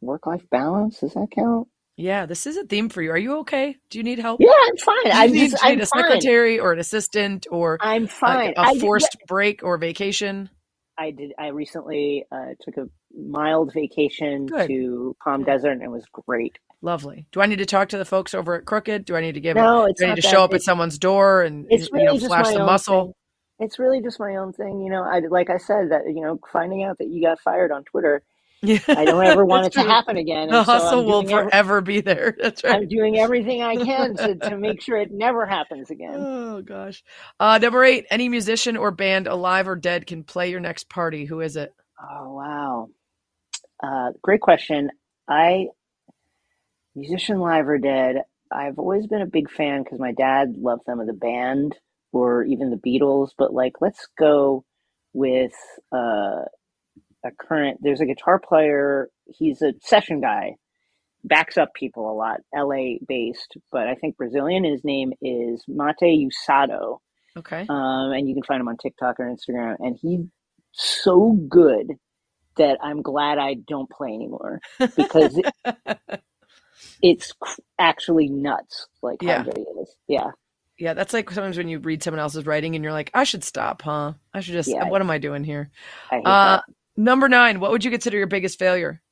B: work life balance. Does that count?
A: Yeah, this is a theme for you. Are you okay? Do you need help?
B: Yeah, I'm fine.
A: Do you
B: I'm
A: need,
B: just
A: you
B: I'm
A: a
B: fine.
A: secretary or an assistant or
B: I'm
A: a,
B: fine.
A: a
B: I did-
A: forced break or vacation?
B: I did. I recently uh, took a mild vacation
A: Good.
B: to Palm Desert, and it was great.
A: Lovely. Do I need to talk to the folks over at Crooked? Do I need to give?
B: No, it's
A: do I need to show up at someone's door and
B: It's
A: you
B: really
A: know
B: just
A: flash
B: my own
A: muscle?
B: thing. It's really just my own thing, you know. I like I said that you know, finding out that you got fired on Twitter,
A: Yeah,
B: I don't ever want it to happen again.
A: The
B: and
A: hustle
B: I'm
A: will
B: every-
A: forever be there. That's right.
B: I'm doing everything I can to, to make sure it never happens again.
A: Oh gosh. Uh, number eight. Any musician or band, alive or dead, can play your next party. Who is it?
B: Oh wow, uh, great question. I musician live or dead. I've always been a big fan because my dad loved them as a band or even the Beatles. But like, let's go with uh, a current. There's a guitar player. He's a session guy. Backs up people a lot. L.A. based, but I think Brazilian. His name is Mateus Asato
A: Okay.
B: um, and you can find him on TikTok or Instagram. And he's so good that I'm glad I don't play anymore because it, it's actually nuts. Like
A: Yeah.
B: how good he is. Yeah,
A: Yeah, that's like sometimes when you read someone else's writing and you're like, I should stop, huh? I should just.
B: Yeah.
A: What am I doing here?
B: I hate
A: Uh, number nine. What would you consider your biggest failure?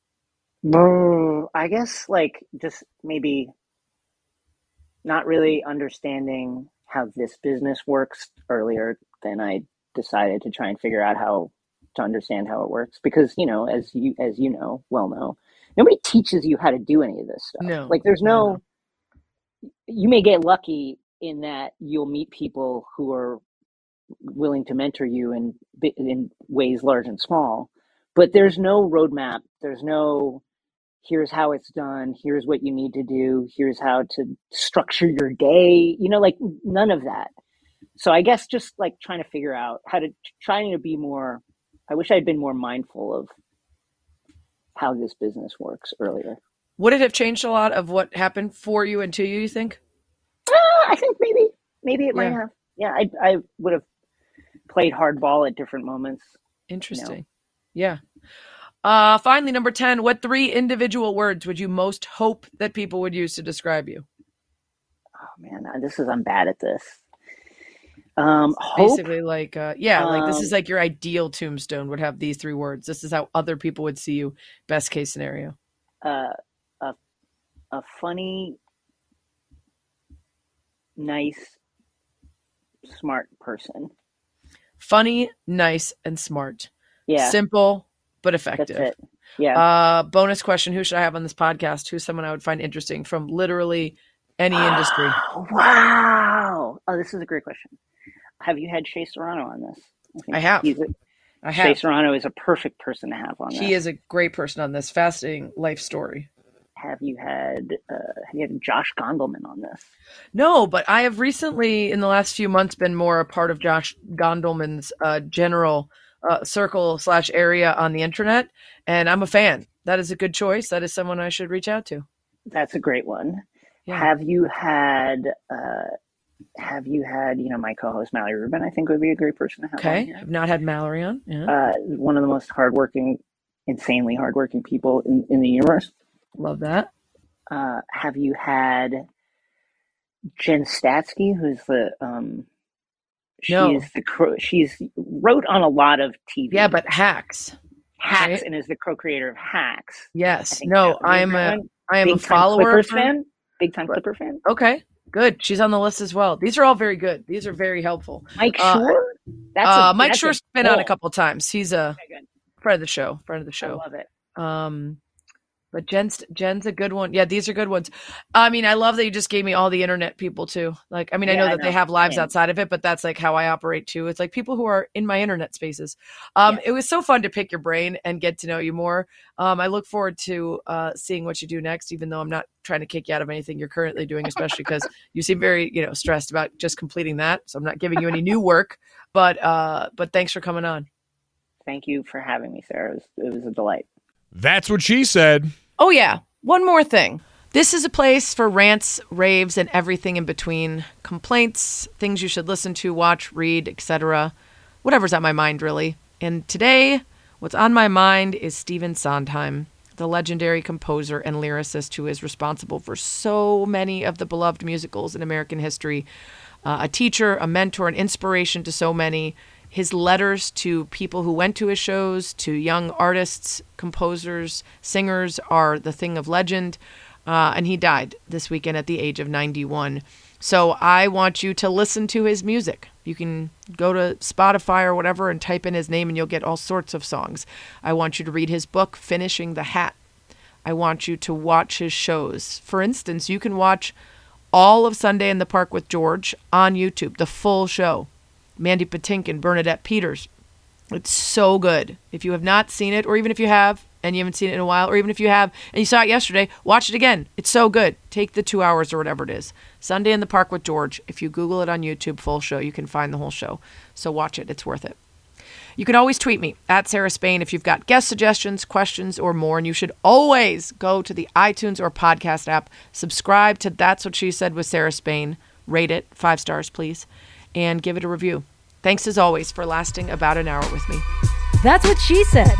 B: Brr, I guess like just maybe not really understanding how this business works earlier than I decided to try and figure out how to understand how it works because you know as you as you know well know nobody teaches you how to do any of this stuff.
A: No,
B: Like there's
A: no,
B: no you may get lucky in that you'll meet people who are willing to mentor you in in ways large and small, but there's no roadmap. There's no here's how it's done, here's what you need to do, here's how to structure your day, you know, like none of that. So I guess just like trying to figure out how to trying to be more I wish I'd been more mindful of how this business works earlier.
A: Would it have changed a lot of what happened for you and to you? You think?
B: Uh, I think maybe maybe it might have. Yeah, I I would have played hardball at different moments.
A: Interesting. Yeah. Uh, finally, number 10, what three individual words would you most hope that people would use to describe you?
B: Oh man, this is I'm bad at this. Um.
A: Basically, like, uh, yeah, like this
B: Um,
A: is like your ideal tombstone would have these three words. This is how other people would see you. Best case scenario.
B: uh, a a funny, nice, smart person.
A: Funny, nice, and smart.
B: Yeah,
A: Simple, but effective.
B: Yeah.
A: Uh, bonus question Who should I have on this podcast? Who's someone I would find interesting from literally any industry?
B: wow. Oh, this is a great question. Have you had Shea Serrano on this? think
A: I have.
B: He's a,
A: I Shea.
B: Serrano is a perfect person to have on this.
A: He is a great person on this fascinating life story.
B: Have you had uh, have you had Josh Gondelman on this?
A: No, but I have recently, in the last few months, been more a part of Josh Gondelman's uh, general uh, circle slash area on the internet, and I'm a fan. That is a good choice. That is someone I should reach out to.
B: That's a great one.
A: Yeah.
B: Have you had uh, have you had you know my co-host Mallory Rubin? I think would be a great person to have.
A: Okay. I've not had Mallory on. Yeah,
B: uh, one of the most hardworking, insanely hardworking people in, in the universe.
A: love that.
B: Uh, have you had Jen Statsky, who's the um, she's
A: No.
B: the cro- she's wrote on a lot of TV.
A: Yeah, but hacks.
B: Hacks
A: right?
B: and is the co-creator of Hacks.
A: Yes. No,
B: would be
A: I am a am a
B: big time
A: follower
B: Clippers fan. Big time. Clipper fan.
A: Okay, good. She's on the list as well. These are all very good. These are very helpful.
B: Mike
A: Uh,
B: Schur. That's
A: uh, Mike
B: that's
A: Schur's been on a couple times. He's a friend of the show. Friend of the
B: I
A: show.
B: love it.
A: Um, but Jen's Jen's a good one. Yeah, these are good ones. I mean, I love that you just gave me all the internet people too. Like, I mean, I
B: Yeah,
A: know
B: I
A: that they have lives
B: Same.
A: outside of it, but that's like how I operate too. It's like people who are in my internet spaces. Um,
B: Yes.
A: it was so fun to pick your brain and get to know you more. Um, I look forward to uh seeing what you do next, even though I'm not trying to kick you out of anything you're currently doing, especially because you seem very, you know, stressed about just completing that. So I'm not giving you any new work. But uh, but thanks for coming on.
B: Thank you for having me, Sarah. It was, it was a delight.
F: That's what she said.
A: Oh, yeah. One more thing. This is a place for rants, raves, and everything in between complaints, things you should listen to, watch, read, etc. Whatever's on my mind, really. And today, what's on my mind is Stephen Sondheim, the legendary composer and lyricist who is responsible for so many of the beloved musicals in American history. Uh, a teacher, a mentor, an inspiration to so many. His letters to people who went to his shows, to young artists, composers, singers, are the thing of legend. Uh, and he died this weekend at the age of 91. So I want you to listen to his music. You can go to Spotify or whatever and type in his name, and you'll get all sorts of songs. I want you to read his book, Finishing the Hat. I want you to watch his shows. For instance, you can watch all of Sunday in the Park with George on YouTube, the full show. Mandy Patinkin, Bernadette Peters. It's so good. If you have not seen it, or even if you have and you haven't seen it in a while, or even if you have and you saw it yesterday, watch it again. It's so good. Take the two hours or whatever it is. Sunday in the Park with George. If you Google it on YouTube, full show, you can find the whole show. So watch it. It's worth it. You can always tweet me at Sarah Spain if you've got guest suggestions, questions, or more. And you should always go to the iTunes or podcast app, subscribe to That's What She Said with Sarah Spain, rate it five stars, please, and give it a review. Thanks as always for lasting about an hour with me.
C: That's what she said.